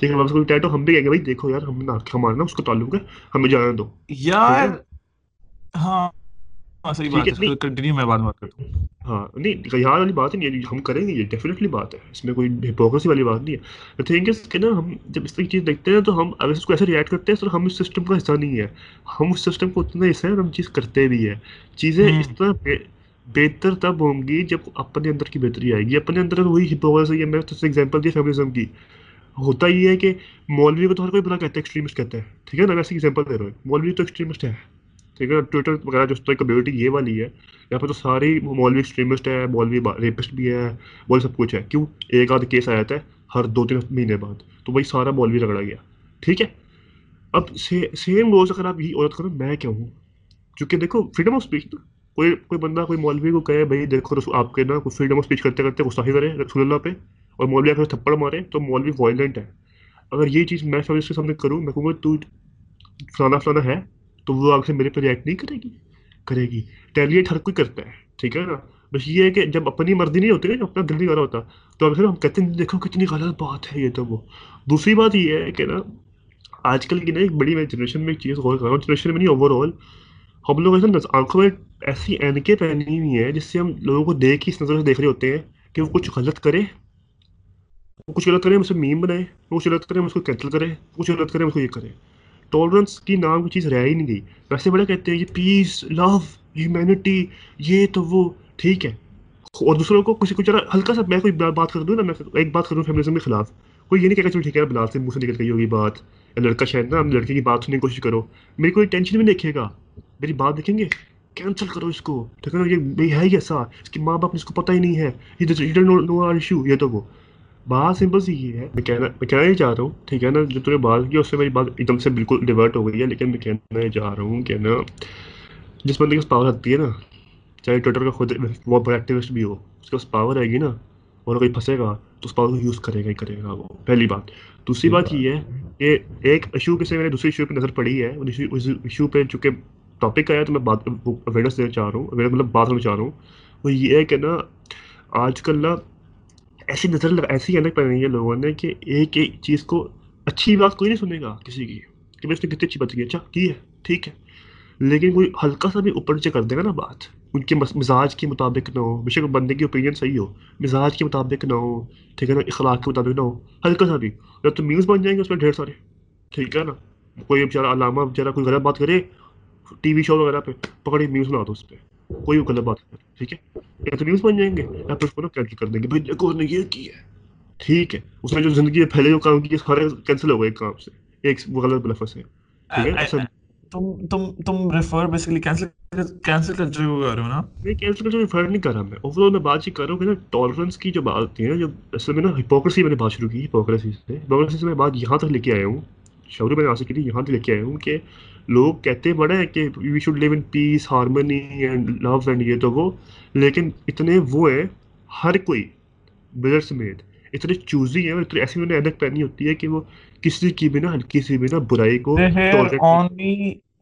لیکن ہمارے پاس کوئی کانٹیکٹ ہو ہم بھی کہیں گے بھائی دیکھو یار ہم نے ہمارا نا اس کا تعلق ہے ہمیں جانا دو۔ یار ہاں, ہاں، والی بات نہیں ہم کریں گے یہ ڈیفینیٹلی بات ہے۔ اس میں کوئی ہپوکریسی والی بات نہیں ہے۔ کہ نا ہم جب اس طرح کی چیز دیکھتے ہیں تو ہم اگر اس کو ایسے ریئیکٹ کرتے ہیں تو ہم اس سسٹم کا حصہ نہیں ہے ہم اس سسٹم کو اتنا حصہ ہے ہم چیز کرتے بھی ہیں۔ چیزیں اس طرح بہتر تب ہوں گی جب اپنے اندر کی بہتری آئے گی۔ اپنے اندر وہی ہپوکریسی ہے میں تو ایگزامپل دیا فیملیزم کی۔ ہوتا یہ ہے کہ مولوی کو تو ہر کوئی بنا کہتا ہے ایکسٹریمسٹ کہتا ہے۔ ٹھیک ہے نا ویسے ایگزامپل دے رہا ہوں۔ مولوی تو ایکسٹریمسٹ ہے۔ ٹھیک ہے ٹویٹر وغیرہ جو اس کمیونٹی یہ والی ہے، یہاں پہ تو ساری مولوی ایکسٹریمسٹ ہے مولوی ریپسٹ بھی ہے مولوی سب کچھ ہے کیوں؟ ایک آدھ کیس آیا تھا ہر دو تین مہینے بعد۔ تو وہی سارا مولوی رگڑا گیا۔ ٹھیک ہے؟ اب سیم روز اگر آپ یہ عورت کرو، میں کیا ہوں؟ چونکہ دیکھو فریڈم آف اسپیچ نا، کوئی کوئی بندہ، کوئی مولوی کو کہے، بھائی دیکھو رسول آپ کے نا کوئی فریڈم آف اسپیچ کرتے کرتے غصہ ہی کرے رسول اللہ پہ اور مولوی اگر تھپڑ مارے، تو مولوی وائلنٹ ہے۔ اگر یہ چیز میں سب اس کے سامنے کروں، میں کہوں گا تو فلانا فلانا ہے تو وہ آگے سے میرے پہ ریئیکٹ نہیں کرے گی؟ کرے گی۔ ٹیلیٹ ہر کوئی کرتا ہے، ٹھیک ہے نا؟ بس یہ ہے کہ جب اپنی مرضی نہیں ہوتی نا، جب اپنا دل نہیں کر رہا ہوتا، تو اگر ہم کہتے ہیں، دیکھو کتنی غلط بات ہے یہ تو وہ۔ دوسری بات یہ ہے کہ نا، آج کل کی نا ایک بڑی میں جنریشن میں ایک چیز غور کر رہا ہوں جنریشن میں نہیں اوور آل ہم لوگ ایسے آنکھوں میں ایسی اینکیں پہنی ہوئی ہیں جس سے ہم لوگوں کو دیکھ ہی اس نظر سے دیکھ رہے ہوتے ہیں کہ وہ کچھ غلط کرے۔ وہ کچھ غلط کرے ہم اسے میم بنائے، وہ کچھ غلط کرے ہم اس کو کینسل کرے کچھ غلط کرے ہم اس کو یہ کرے۔ ٹالرنس کی نام کی چیز رہ ہی نہیں گئی۔ ویسے بڑا کہتے ہیں یہ پیس لو ہیومینٹی یہ تو وہ ٹھیک ہے۔ اور دوسروں کو کسی کچھ ہلکا سا میں کوئی بات کر دوں نا، میں ایک بات کروں فیملزم کے خلاف۔ کوئی یہ نہیں کہا چلو ٹھیک ہے بلال سے منہ سے نکل گئی ہوگی بات۔ یا لڑکا شاید نا لڑکے کی بات سننے کی کوشش کرو۔ میری کوئی ٹینشن بھی دیکھے گا۔ میری بات دیکھیں گے؟ کینسل کرو اس کو۔ ٹھیک ہے نا، یہ ہے ہی ایسا اس کی ماں باپ نے اس کو پتہ ہی نہیں ہے۔ یہ تو وہ۔ بات سمپل سی یہ ہے۔ میں کہنا میں کہنا ہی چاہ رہا ہوں ٹھیک ہے نا جو تم نے بات کی اس سے میری بات ایک دم سے بالکل ڈیورٹ ہو گئی ہے لیکن میں کہنا ہی چاہ رہا ہوں کہ نا جس بندے کے پاس پاور آتی ہے نا چاہے ٹویٹر کا خود وہ بڑا ایکٹیوسٹ بھی ہو اس کے پاس پاور آئے گی نا اور کوئی پھنسے گا تو اس پاور کو یوز کرے گا ہی کرے گا وہ۔ پہلی بات۔ دوسری بات یہ ہے کہ ایک ایشو کے سے میں نے دوسری ایشو پہ نظر پڑی ہے اس ایشو پہ چونکہ ٹاپک آیا تو میں بات اویئرنیس دینا چاہ رہا ہوں مطلب بات کرنا چاہ رہا ہوں۔ وہ یہ ہے کہ نا آج کل نا ایسی نظر ایسی الگ پہ رہی ہے لوگوں نے کہ ایک ایک چیز کو اچھی بات کوئی نہیں سنے گا کسی کی، کہ میں اس نے کتنی اچھی بات کی۔ اچھا کی ہے؟ ٹھیک ہے۔ لیکن کوئی ہلکا سا بھی اوپر نیچے کر دے گا نا بات، ان کے مزاج کے مطابق نہ ہو۔ بے شک بندے کی اوپینین صحیح ہو، مزاج کے مطابق نہ ہو، ٹھیک ہے نا؟ اخلاق کے مطابق نہ ہو۔ ہلکا سا بھی۔ یا تو میوز بن جائیں گے اس میں ڈھیر سارے۔ ٹھیک ہے نا؟ کوئی بیچارہ علامہ بیچارہ کوئی غلط بات کرے، ٹی وی شو وغیرہ پہ پکڑے میوز بنا دو اس پہ۔ کوئی غلط بات کرے ٹھیک ہے؟ یا تو نیوز بن جائیں گے۔ یا پھر اس کو کینسل کر دیں گے۔ بھائی دیکھو نے یہ کی ہے۔ ٹھیک ہے اس نے جو زندگی میں پہلے جو کام کیا سارے کینسل ہو گئے کام سے۔ ایک وہ غلط بلفظ سے ٹھیک ہے ایسا تم تم تم ریفر بیسیکلی کینسل کینسل کر رہے ہو رہے ہو نا۔ میں کینسل کر ریفر نہیں کر رہا میں۔ اوور آل میں بات یہ کر رہا ہوں کہ نا ٹالرنس کی جو بات ہوتی ہے نا جو اصل میں نا ہپوکریسی میں نے بات شروع کی ہپوکریسی سے۔ ہپوکریسی سے میں بات یہاں تک لے کے آیا ہوں۔ شعور میں نے آ یہاں تک لے کے آیا ہوں کہ لوگ کہتے بڑے ہیں کہ we should live in peace harmony and love and یہ تو وہ لیکن اتنے وہ ہیں ہر کوئی بلر سمیت اتنے چوزی ہیں اتنے ایسی انہوں نے عدق پہنی ہوتی ہے کہ وہ کسی کی بھی نا ہلکی سی بھی نا برائی کو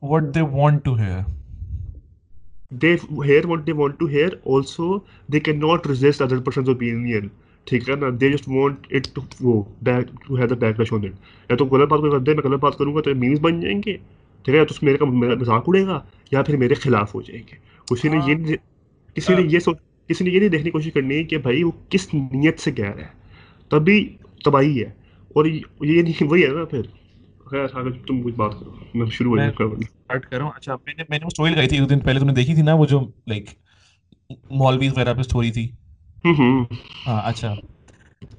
what they want to hear. They hear what they want to hear also they cannot resist other person's opinion. ٹھیک ہے نا؟ They just want it to وہ back to have the back rush on it یا تو غلط بات کر دے میں غلط بات کروں گا تو میمز بن جائیں گے۔ ٹھیک ہے تو میرے کا مذاق اڑے گا یا پھر میرے خلاف ہو جائیں گے۔ کسی نے یہ کسی نے یہ سوچ کسی نے یہ نہیں دیکھنے کی کوشش کرنی ہے کہ بھائی وہ کس نیت سے کہہ رہا ہے۔ تبھی تباہی ہے۔ اور یہ نہیں وہی ہے نا پھر۔ تم کچھ بات کرو۔ میں شروع اسٹارٹ کروں اچھا میں نے میں نے اسٹوری لگائی تھی ایک دن پہلے تم نے دیکھی تھی نا وہ جو لائک مولوی وغیرہ پہ اسٹوری تھی۔ ہاں اچھا۔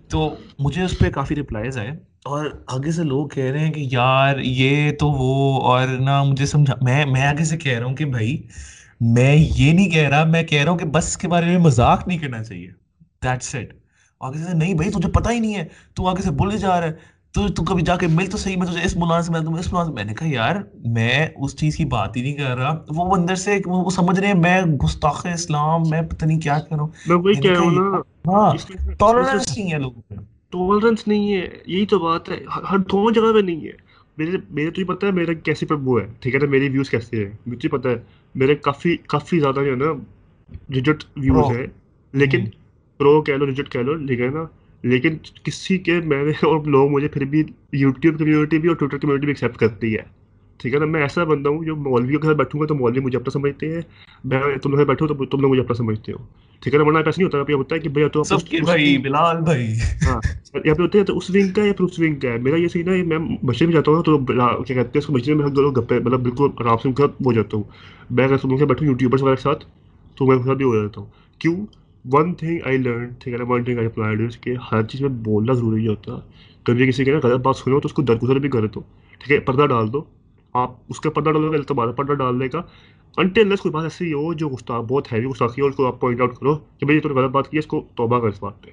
تو مجھے اس پہ کافی آئے۔ اور آگے سے لوگ کہہ رہے ہیں کہ یار یہ تو وہ اور نہ مجھے سمجھا۔ میں میں آگے سے کہہ رہا ہوں کہ بھائی میں یہ نہیں کہہ رہا میں کہہ رہا ہوں کہ بس کے بارے میں مذاق نہیں کرنا چاہیے۔ دیٹ سیٹ آگے سے نہیں بھائی تجھے پتہ ہی نہیں ہے۔ تو آگے سے بولے جا رہا ہے۔ تو تو کبھی جا کے مل تو صحیح میں تجھے اس مولانا سے مل دوں اس مولانا سے۔ میں نے کہا یار میں اس چیز کی بات ہی نہیں کر رہا۔ وہ اندر سے وہ سمجھ رہے ہیں میں گستاخ اسلام میں پتہ نہیں کیا کر رہا ہوں۔ میں وہی کہہ رہا ہوں نا۔ ہاں ٹالرنس نہیں ہے لوگوں پہ۔ ٹالرنس نہیں ہے یہی تو بات ہے۔ ہر دونوں جگہ پہ نہیں ہے۔ میرے میرے تجھے پتہ ہے میرا کیسے پر وہ ہے ٹھیک ہے؟ نا میری ویوز کیسے ہیں؟ مجھے پتہ ہے میرے کافی کافی زیادہ جو ہے نا ریجٹ ویوز ہے لیکن پرو کہہ لو ریجٹ کہہ لو لیکن نا؟ لیکن کسی کے میں نے اور لوگ مجھے پھر بھی یوٹیوب کمیونٹی بھی اور ٹویٹر کمیونٹی بھی ایکسیپٹ کرتی ہے۔ ٹھیک ہے نا میں ایسا بندہ ہوں جو مولویوں کے ساتھ بیٹھوں گا تو مولوی مجھے اپنا سمجھتے ہیں میں تم لوگ بیٹھوں تو تم لوگ مجھے اپنا سمجھتے ہو۔ ٹھیک ہے نا ورنہ ایسا نہیں ہوتا یہ ہوتا ہے کہ بھائی تو بھائی بلال بھائی۔ ہاں یہاں پہ ہوتے ہیں تو اس ونگ کا یا پھر اس ونگ کا ہے۔ میرا یہ صحیح نا میں مسجد میں جاتا ہوں تو کیا کہتے ہیں اس کو مسجد میں دونوں گپے مطلب بالکل آرام سے ہو جاتا ہوں۔ میں اگر تم بیٹھوں یوٹیوبرس وغیرہ کے ساتھ تو میں ساتھ بھی ہو جاتا ہوں۔ کیوں؟ ون تھنگ آئی لرن ٹھیک ہے نا ون تھنگ آئی اپلائڈ کہ ہر چیز میں بولنا ضروری ہوتا۔ ہے کبھی کسی کے نا غلط بات سنو تو اس کو درگزر بھی کرے دو۔ ٹھیک ہے پردہ ڈال دو۔ آپ اس کا پردہ ڈالو گے دوبارہ پردہ ڈال دے گا۔ انٹل لیس کوئی بات ایسی ہو جو گستاخ بہت ہیوی گستاخی ہو اس کو آپ پوائنٹ آؤٹ کرو کہ بھائی تو نے غلط بات کی ہے، اس کو توبہ کر اس بات پہ۔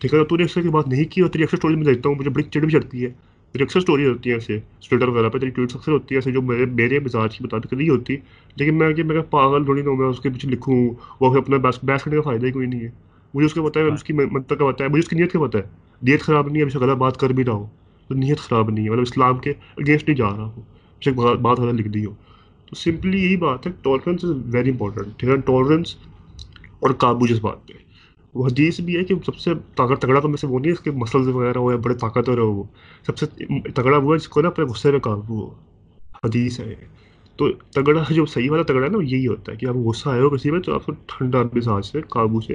ٹھیک ہے، تو نے ایکسٹرا کی بات نہیں کی اور تیری اکثر اسٹوری میں دیکھتا ہوں، مجھے بڑی چڑ بھی چڑھتی ہے۔ میری اکثر اسٹوریز ہوتی ہیں ایسے ٹویٹر وغیرہ پہ تیری ٹویٹس اکثر ہوتی ہے ایسے جو میرے میرے مزاج کی مطابق نہیں ہوتی۔ لیکن میں کہ میرا پاگل تھوڑی نہ میں اس کے پیچھے لکھوں وہ پھر اپنا بحث کرنے کا فائدہ ہی کوئی نہیں ہے۔ مجھے اس کا پتا ہے اس کی منطق کا پتا ہے مجھے اس کی نیت کا پتہ ہے نیت خراب نہیں ہے، ہمیشہ غلط بات کر بھی رہا ہو تو نیت خراب نہیں ہے مطلب اسلام کے اگینسٹ نہیں جا رہا ہوں۔ شک بات غلط لکھ دی ہو تو سمپلی یہی بات ہے ٹالرنس از ویری امپورٹنٹ ٹھیک ہے ٹالرنس اور قابو جس بات پہ۔ وہ حدیث بھی ہے کہ سب سے طاقت، تگڑا تو میں سے وہ نہیں ہے، اس کے مسلز وغیرہ ہو یا بڑے طاقتور ہو وہ۔ سب سے تگڑا ہوا ہے جس کو نا اپنے غصے پہ قابو ہو۔ حدیث ہے۔ تو تگڑا جو صحیح والا تگڑا ہے نا، وہ یہی ہوتا ہے کہ آپ غصہ آئے ہو کسی میں تو آپ کو ٹھنڈا مزاج سے قابو سے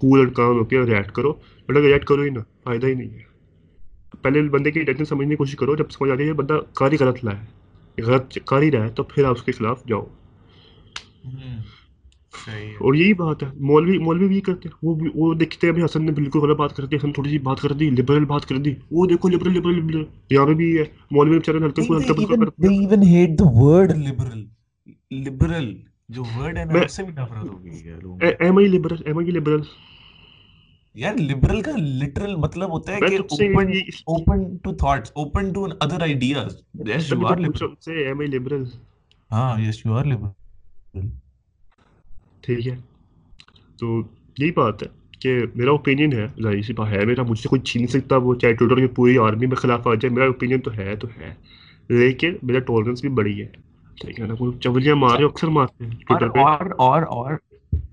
کول اینڈ کام ہو کے ریئیکٹ کرو۔ بٹ اگر ریئیکٹ کرو ہی نا فائدہ ہی نہیں ہے۔ پہلے بندے کی ٹیکنیک سمجھنے کی کوشش کرو، جب سمجھ آ ہے بندہ کاری غلط لائے غلط کر ہی رہا ہے تو پھر آپ اس کے خلاف جاؤ۔ اور یہی بات ہے مولوی مولوی بھی کرتے ہیں وہ وہ دیکھتے ہیں حسن نے بالکل غلط بات کر دی حسن تھوڑی سی بات کر دی لبرل بات کر دی وہ دیکھو لبرل لبرل یہاں پہ بھی ہے مولوی بیچارے ہلکے کو ہلکا پھلکا کرتے ہیں even hate the word liberal liberal جو ورڈ ہے نا اس سے بھی نفرت ہو گئی ہے لوگوں am I liberal am I liberal یار لبرل کا لٹرل مطلب ہوتا ہے کہ open open to thoughts open to other ideas yes you are liberal سے ایم آئی لبرل ہاں یس یو آر لبرل ٹھیک ہے۔ تو یہی بات ہے کہ میرا اوپینین ہے ظاہر سی بات ہے میرا مجھ سے کوئی چھین سکتا وہ چاہے ٹویٹر میں پوری آرمی میں خلاف آ جائے میرا اوپینین تو ہے تو ہے لیکن میرا ٹالرنس بھی بڑی ہے۔ ٹھیک ہے نا چولیاں مار اکثر مارتے ہیں ٹویٹر پہ۔ اور اور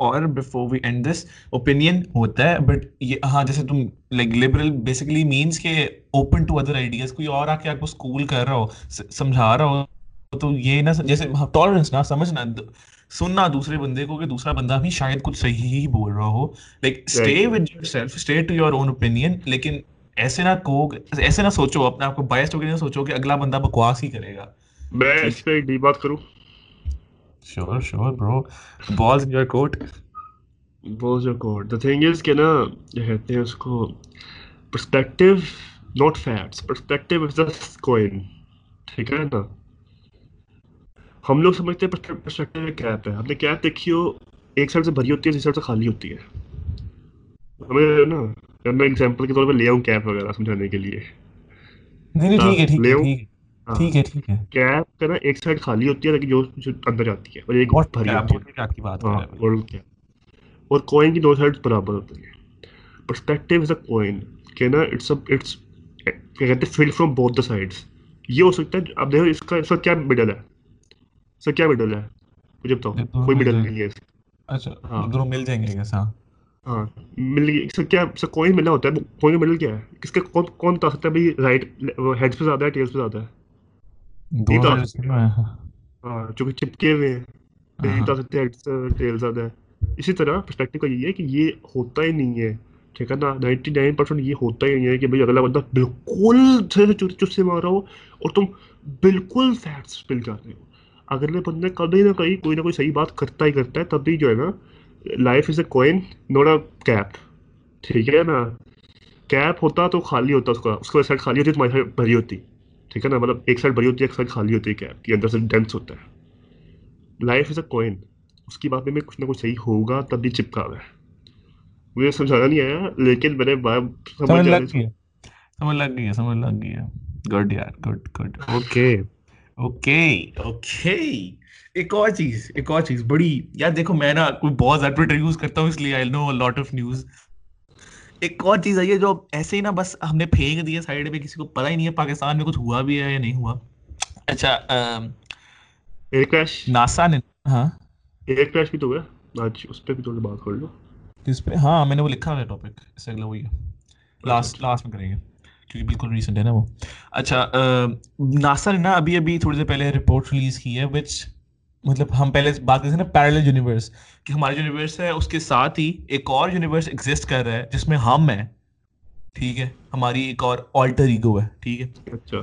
اور before we end this opinion ہوتا ہے بٹ یہ ہاں جیسے تم لائک لبرل بیسکلی مینس کہ اوپن ٹو ادر آئیڈیاز کوئی اور آ کے آپ کو اسکول کر رہا ہو سمجھا رہا ہو تو یہ نہ جیسے ہاں، ٹالرنس نہ سمجھنا سننا دوسرے بندے کو کہ دوسرا بندہ بھی شاید کچھ صحیح ہی بول رہا ہو۔ Like stay with yourself stay to your own opinion لیکن ایسے نہ کو ایسے نہ سوچو اپنے آپ کو بائسٹ ہو کے نہ سوچو کہ اگلا بندہ بکواس ہی کرے گا۔ میں اس پہ ایک بات کروں۔ Sure sure bro balls in your court balls your court thing is کہ نا کہتے ہیں اس کو perspective not facts perspective is the ٹھیک ہے نا؟ ہم لوگ سمجھتے ہیں پرسپیکٹو کیپ ہے؟ ہم نے کیپ دیکھی ہو؟ ایک سائڈ سے بھری ہوتی ہے دوسری سائڈ سے خالی ہوتی ہے۔ ہمیں نا؟ میں ایگزامپل کے طور پہ لے آؤں کیپ وغیرہ سمجھانے کے لیے۔ نہیں ٹھیک ہے ٹھیک ہے۔ ہاں۔ ٹھیک ہے ٹھیک ہے۔ کیب کا نا ایک سائڈ خالی ہوتی ہے تاکہ جو اندر جاتی ہے اور ایک بھری ہوتی ہے۔ ہاں، اور کوئن کی دو سائڈ برابر ہوتی ہے۔ پرسپیکٹو از اے کوئن کہ نا اٹس اٹس کیا کہتے ہیں؟ فیلڈ فرام بہت دا سائڈس یہ ہو سکتا ہے اب دیکھو اس کا اس وقت کیا مڈل ہے؟ اس کا کیا مڈل ہے؟ مجھے بتاؤ کوئی مڈل نہیں ہے اچھا ہاں۔ مل جائیں گے ہاں ہاں مل گئی۔ کیا ہوتا ہے؟ کوئن مڈل کیا ہے؟ کس کا کون کون بتا سکتا ہے؟ بھائی رائٹ ہیڈس پہ زیادہ ہے ٹیلس پہ زیادہ ہے۔ جو کہ چپکے ہوئے ہیں اسی طرح پرسپیکٹو کا یہ ہے کہ یہ ہوتا ہی نہیں ہے ٹھیک ہے نا نائنٹی نائن پرسینٹ یہ ہوتا ہی نہیں ہے کہ بھائی اگلا بندہ بالکل چسے مارا ہو اور تم بالکل فیکٹس پل جاتے ہو اگلے بندہ کبھی نہ کہیں کوئی نہ کوئی صحیح بات کرتا ہی کرتا ہے تب بھی جو ہے نا life is a coin not a cap ٹھیک ہے نا کیپ ہوتا تو خالی ہوتا اس کا اس کا سائڈ خالی ہوتی تمہاری سائڈ بھری ہوتی ٹھیک ہے نا؟ مطلب ایک سائڈ بڑی ہوتی ہے ایک سائڈ خالی ہوتی ہے کیب کہ اندر سے ڈینس ہوتا ہے۔ لائف از اے کوئن اس کی بات میں کچھ نہ کچھ صحیح ہوگا تب بھی چپکا ہوا ہے۔ مجھے سمجھانا نہیں آیا لیکن میں نے سمجھ لگ گیا سمجھ لگ گیا گڈ یار good good okay okay okay ایک اور چیز ایک اور چیز بڑی۔ یار دیکھو میں نا کوئی بہت زیادہ ٹویٹر یوز کرتا ہوں اس لیے I know lot of news ایک اور چیز آئی ہے جو ایسے ہی نا بس ہم نے پھینک دی سائڈ پہ کسی کو پتا ہی نہیں ہے پاکستان میں کچھ ہوا بھی ہے یا نہیں ہوا۔ اچھا ایئر کریش ناسا نے ہاں۔ ایئر کریش بھی تو ہوا آج اس پہ بھی تھوڑی بات کر لو۔ اس پہ؟ ہاں میں نے وہ لکھا ہے ٹاپک اس اگلا وہی ہے۔ لاسٹ لاسٹ میں کریں گے کیونکہ بالکل ریسنٹ ہے نا وہ۔ اچھا ناسا نے نا ابھی ابھی تھوڑی دیر پہلے رپورٹ ریلیز کی ہے وچ مطلب ہم پہلے بات کرتے ہیں نا پیرل یونیورس کہ ہمارا یونیورس ہے اس کے ساتھ ہی ایک اور یونیورس ایگزٹ کر رہا ہے جس میں ہم ہیں۔ ٹھیک ہے ہماری ایک اور آلٹر ایگو ہے۔ ٹھیک ہے۔ اچھا۔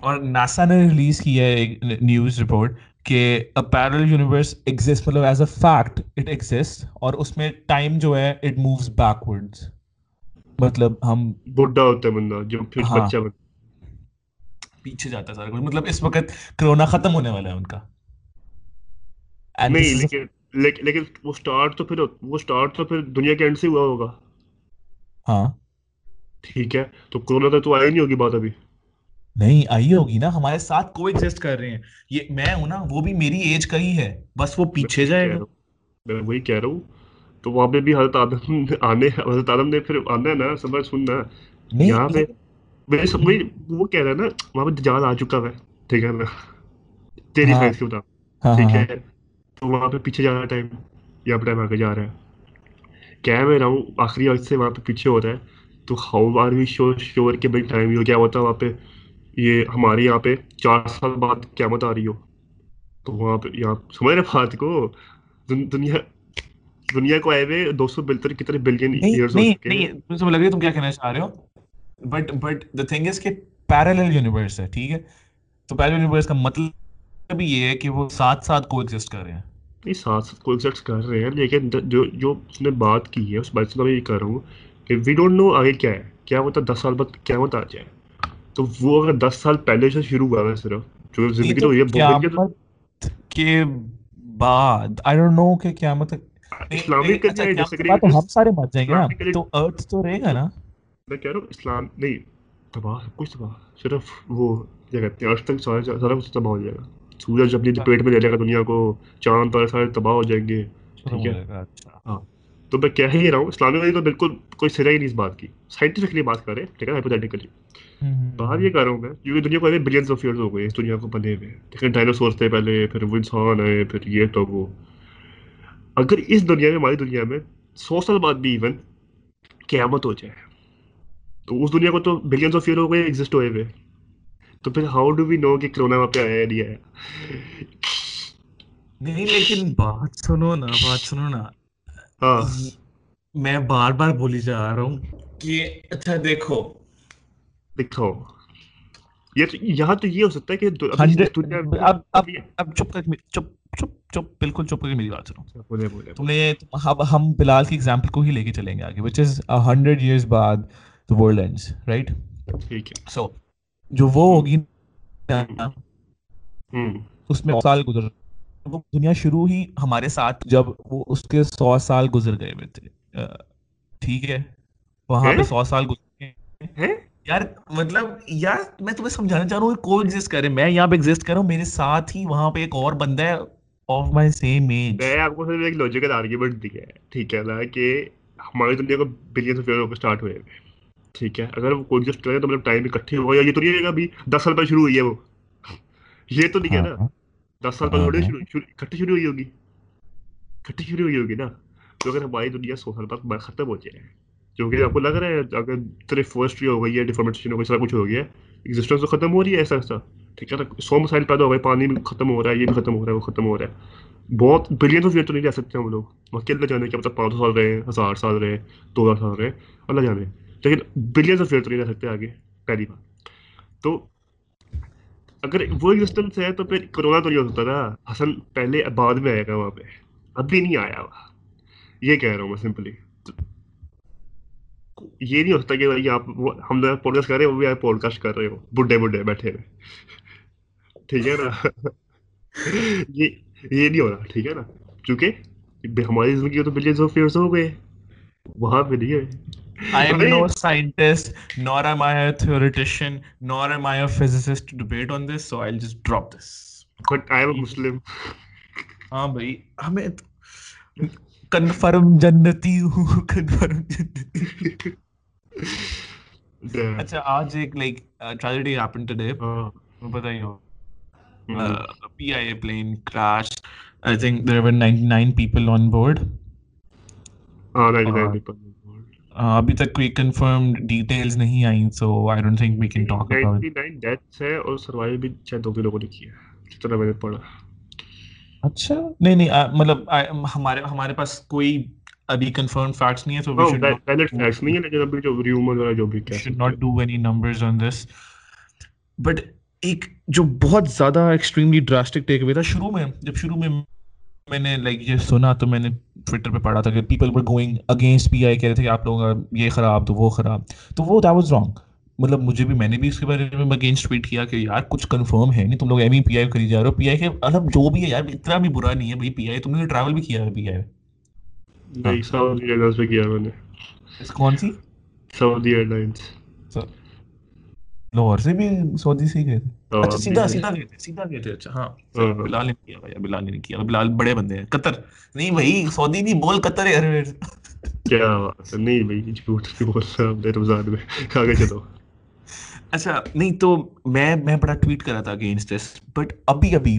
اور ناسا نے ریلیز کیا ہے ایک نیوز رپورٹ کہ پیرل یونیورس ایگزٹ مطلب as a fact it exist اور اس میں ٹائم جو ہے اٹ مووز بیکورڈ مطلب ہم بڈھا ہوتا ہے بندہ جو پھر ہاں۔ بچہ پیچھے جاتا ہے سارا کچھ۔ مطلب اس وقت کرونا ختم ہونے والا ہے ان کا۔ نہیں لیکن لیکن وہ سٹارٹ تو پھر وہ سٹارٹ تو پھر دنیا کے اینڈ سے ہوا ہوگا۔ ہاں۔ ٹھیک ہے تو کورونا تو آئی نہیں ہوگی بات ابھی۔ نہیں آئی ہوگی نا ہمارے ساتھ کو ایگزسٹ کر رہے ہیں۔ یہ میں ہوں نا وہ بھی میری ایج کا ہی ہے۔ بس وہ پیچھے جائے گا۔ میں وہی کہہ رہا ہوں۔ تو وہاں پہ بھی حضرت آدم آنے حضرت آدم نے پھر آنا ہے نا سمجھ سننا یہاں پہ میرے سب وہ کہہ رہا ہے نا وہاں پہ دجال آ چکا ہے ٹھیک ہے نا۔ تیری ہاں۔ سائنس کے مطابق۔ ہاں، ہاں، ٹھیک ہے۔ تو وہاں پہ پیچھے جا رہا ہے ٹائم یا ٹائم آگے جا رہا ہے کہہ میں رہا ہوں آخری وقت سے وہاں پہ پیچھے ہو رہا ہے۔ تو ہاؤ آر وی شور شور کہ بھائی ٹائم ہو کیا ہوتا ہے وہاں پہ۔ یہ ہمارے یہاں پہ چار سال بعد قیامت آ رہی ہو۔ تو وہاں پہ یہاں سمجھ رہے بات کو؟ دنیا دنیا کو آئے ہوئے دو سو بہتر کتنے بلین ایئرز ہو چکے ہیں۔ نہیں تم لگ رہی ہے تم کیا کہنا چاہ رہے ہو۔ But but the thing is کہ پیرالل یونیورس ہے ٹھیک ہے؟ تو پیرالل یونیورس کا مطلب یہ ہے کہ وہ ساتھ ساتھ کو ایگزسٹ کر رہے ہیں۔ نہیں ساتھ ساتھ کو ایگزسٹ کر رہے ہیں لیکن جو جو اس نے بات کی ہے اس بات سے میں یہ کر رہا ہوں کہ وی ڈونٹ نو آگے کیا ہے۔ کیا ہوتا دس سال بعد قیامت آ جائے۔ تو وہ اگر دس سال پہلے سے شروع ہوا ہے صرف جو زندگی تو یہ کے بعد آئی ڈونٹ نو کہ قیامت اچھا، تو ہم سارے مر جائیں گے نا۔ تو ارتھ تو رہے گا نا۔ میں کہہ رہا ہوں اسلام نہیں تباہ سب کچھ تباہ صرف وہ کیا کہتے ہیں ارتھ تک سارا کچھ تباہ ہو جائے گا۔ سورج اپنی پیٹ میں لے جائے گا دنیا کو چاند پر سارے تباہ ہو جائیں گے ٹھیک ہے؟ اچھا۔ ہاں تو میں کہہ ہی رہا ہوں اسلامی تو بالکل کوئی سرا ہی نہیں اس بات کی۔ سائنٹیفکلی بات کر رہے ہیں ٹھیک ہے ہائپوتھیٹیکلی بات یہ کر رہا ہوں میں کیونکہ دنیا کو بلینس آف ایئرز ہو گئے اس دنیا کو بنے ہوئے۔ ٹھیک ہے ڈائناسور تھے پہلے پھر وہ انسان آئے پھر یہ تو وہ۔ اگر اس دنیا میں ہماری دنیا میں سو سال بعد بھی ایون قیامت ہو جائے تو اس دنیا کو تو بلینس آف ایئر ہو گئے ایگزسٹ ہوئے ہوئے۔ تو پھر ہاؤ ڈو وی نو کہ کرونا وہاں پہ آیا نہیں آیا؟ نہیں لیکن بات سنو نا بات سنو نا۔ ہاں۔ میں بار بار بولی جا رہا ہوں کہ اچھا دیکھو۔ تو یہاں تو یہ ہو سکتا ہے کہ اب اب اب چپ کر چپ چپ چپ بالکل چپ کر کے میری بات سنو۔ بولے تم نے اب ہم بلال کی ایگزامپل کو ہی لے کے چلیں گے آگے وچ از ہنڈریڈ ایئرس بعد دا ورلڈ اینڈس رائٹ ٹھیک ہے۔ سو جو وہ ہوگی اس میں سال گزر وہ دنیا شروع ہی ہمارے ساتھ جب وہ اس کے سو سال گزر گئے ہوئے تھے۔ ٹھیک ہے۔ وہاں پہ سو سال گزر گئے یار مطلب یار میں تمہیں سمجھانا چاہ رہا ہوں کو ایگزسٹ کرے۔ میں یہاں پہ ایگزسٹ کر رہا ہوں میرے ساتھ ہی وہاں پہ ایک اور بندہ ہے آف مائی سیم ایج میں آپ کو صرف ایک لاجیکل آرگیومنٹ دیا ہے۔ ٹھیک ہے نا کہ ہماری دنیا کو بلین آف ایئر اسٹارٹ ہوئے ہوئے۔ ٹھیک ہے۔ اگر وہ کو ایگزسٹ کرے تو مطلب ٹائم اکٹھے ہوگا یا یہ تو نہیں ہے ابھی۔ دس سال پہلے شروع ہوئی ہے وہ۔ <laughs> یہ تو نہیں ہے نا۔ دس سال پہلے تھوڑی شروع اکٹھی شروع ہوئی ہوگی۔ اکٹھی شروع ہوئی ہوگی نا۔ تو اگر ہماری دنیا سو سال بعد ختم ہو جائے کیونکہ آپ کو لگ رہا ہے اگر صرف فورسٹری ہو گئی ہے ڈیفارمیشن ہو گئی سارا کچھ ہو گیا ہے ایگزسٹنس تو ختم ہو رہی ہے ایسا ایسا۔ ٹھیک ہے نا؟ سو مسائل پیدا ہو گئے پانی بھی ختم ہو رہا ہے یہ بھی ختم ہو رہا ہے وہ ختم ہو رہا ہے۔ بہت بلین آف ایئر تو نہیں رہ سکتے ہم لوگ۔ باقی اللہ جانے کہ مطلب پانچ سو سال رہے ہزار سال رہے دو ہزار سال رہے۔ اللہ جانے۔ لیکن بلین آف ایئر تو نہیں رہ سکتے آگے پہلی بات تو اگر وہ ایگزسٹنس ہے تو پھر کرونا تو نہیں ہو سکتا نا۔ حسن پہلے بعد میں آئے گا وہاں پہ ابھی نہیں آیا ہوا یہ کہہ رہا ہوں میں سمپلی یہ نہیں ہو سکتا کہ آپ ہم لوگ پوڈ کاسٹ کر رہے ہیں، وہ بھی آپ پوڈ کاسٹ کر رہے ہو۔ بڈھے بڈھے بیٹھے ہوئے۔ ٹھیک ہے نا؟ <laughs> یہ یہ نہیں ہو رہا، ٹھیک ہے نا؟ کیونکہ ہماری زندگی تو بلینس آف ایئرس ہو گئے۔ وہاں پہ نہیں ہے۔ I am no scientist, nor am I a theoretician, nor am I a physicist to debate on this, so I'll just drop this. But I am a Muslim. ہاں بھائی ہمیں confirm جنتی ہوں کنفرم جنتی اچھا آج ایک لائک ٹریجڈی ہیپن ٹوڈے پتہ ہی ہو P I A plane crash I think there were 99 people on board ہاں 99 پیپل ابھی تک کوئی کنفرم ڈیٹیلز نہیں آئیں so I don't think we can talk about 99 deaths ہے اور سروائیو بھی شاید دو لوگوں نے کیا ہے جتنا میں نے پڑھا۔ اچھا نہیں نہیں مطلب ہمارے ہمارے پاس کوئی ابھی کنفرم فیکٹس نہیں ہے تو وی ویلڈ فیکٹس نہیں ہے لیکن ابھی جو ریومر وغیرہ جو بھی کیا should not do any numbers on this but ایک جو بہت زیادہ ایکسٹریملی ڈراسٹک ٹیک اوے تھا شروع میں جب شروع میں میں نے لائک یہ سنا تو میں نے ٹویٹر پہ پڑھا تھا کہ people were going against P I کہہ رہے تھے کہ آپ لوگوں کا یہ خراب تو وہ خراب۔ تو وہ دیٹ واز رانگ مطلب مجھے بھی میں نے بھی اس کے بارے میں اگینسٹ ٹویٹ کیا کہ یار کچھ کنفرم ہے نہیں تم لوگ ایم ای پی آئی کری جا رہے ہو۔ پی آئی کے الگ جو بھی ہے یار اتنا بھی برا نہیں ہے بھائی پی آئی تم نے ٹریول بھی کیا ہے پی آئی سعودی ایئرلائنس پہ کیا میں نے۔ کون سی؟ سعودی ایئر لائنس لاہور سے بھی سعودی سے ہی گئے تھے۔ اچھا، اچھا، ہاں۔, ہاں۔ بڑے بندے ہیں قطر۔ نہیں بھائی سعودی نہیں بول قطر کیا نہیں بھائی بول رمضان میں۔ آگے چلو۔ اچھا نہیں تو میں میں بڑا ٹویٹ کرا تھا اگینسٹ دس بٹ ابھی ابھی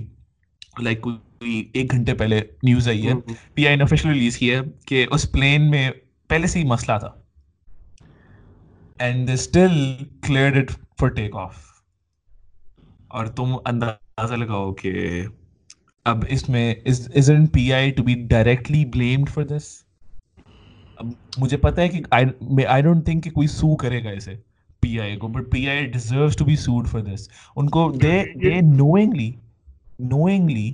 لائک کوئی ایک گھنٹے پہلے نیوز آئی ہے پی آئی نے آفیشیل ریلیز کی ہے کہ اس پلین میں پہلے سے ہی مسئلہ تھا۔ And they still it for take off اور تم اندازہ لگاؤ کہ اب اس میں isn't PI to be directly blamed for this? اب مجھے پتہ ہے کہ I don't think کہ کوئی سو کرے گا اسے پی آئی کو but P I deserves to be sued for this ان کو they they knowingly knowingly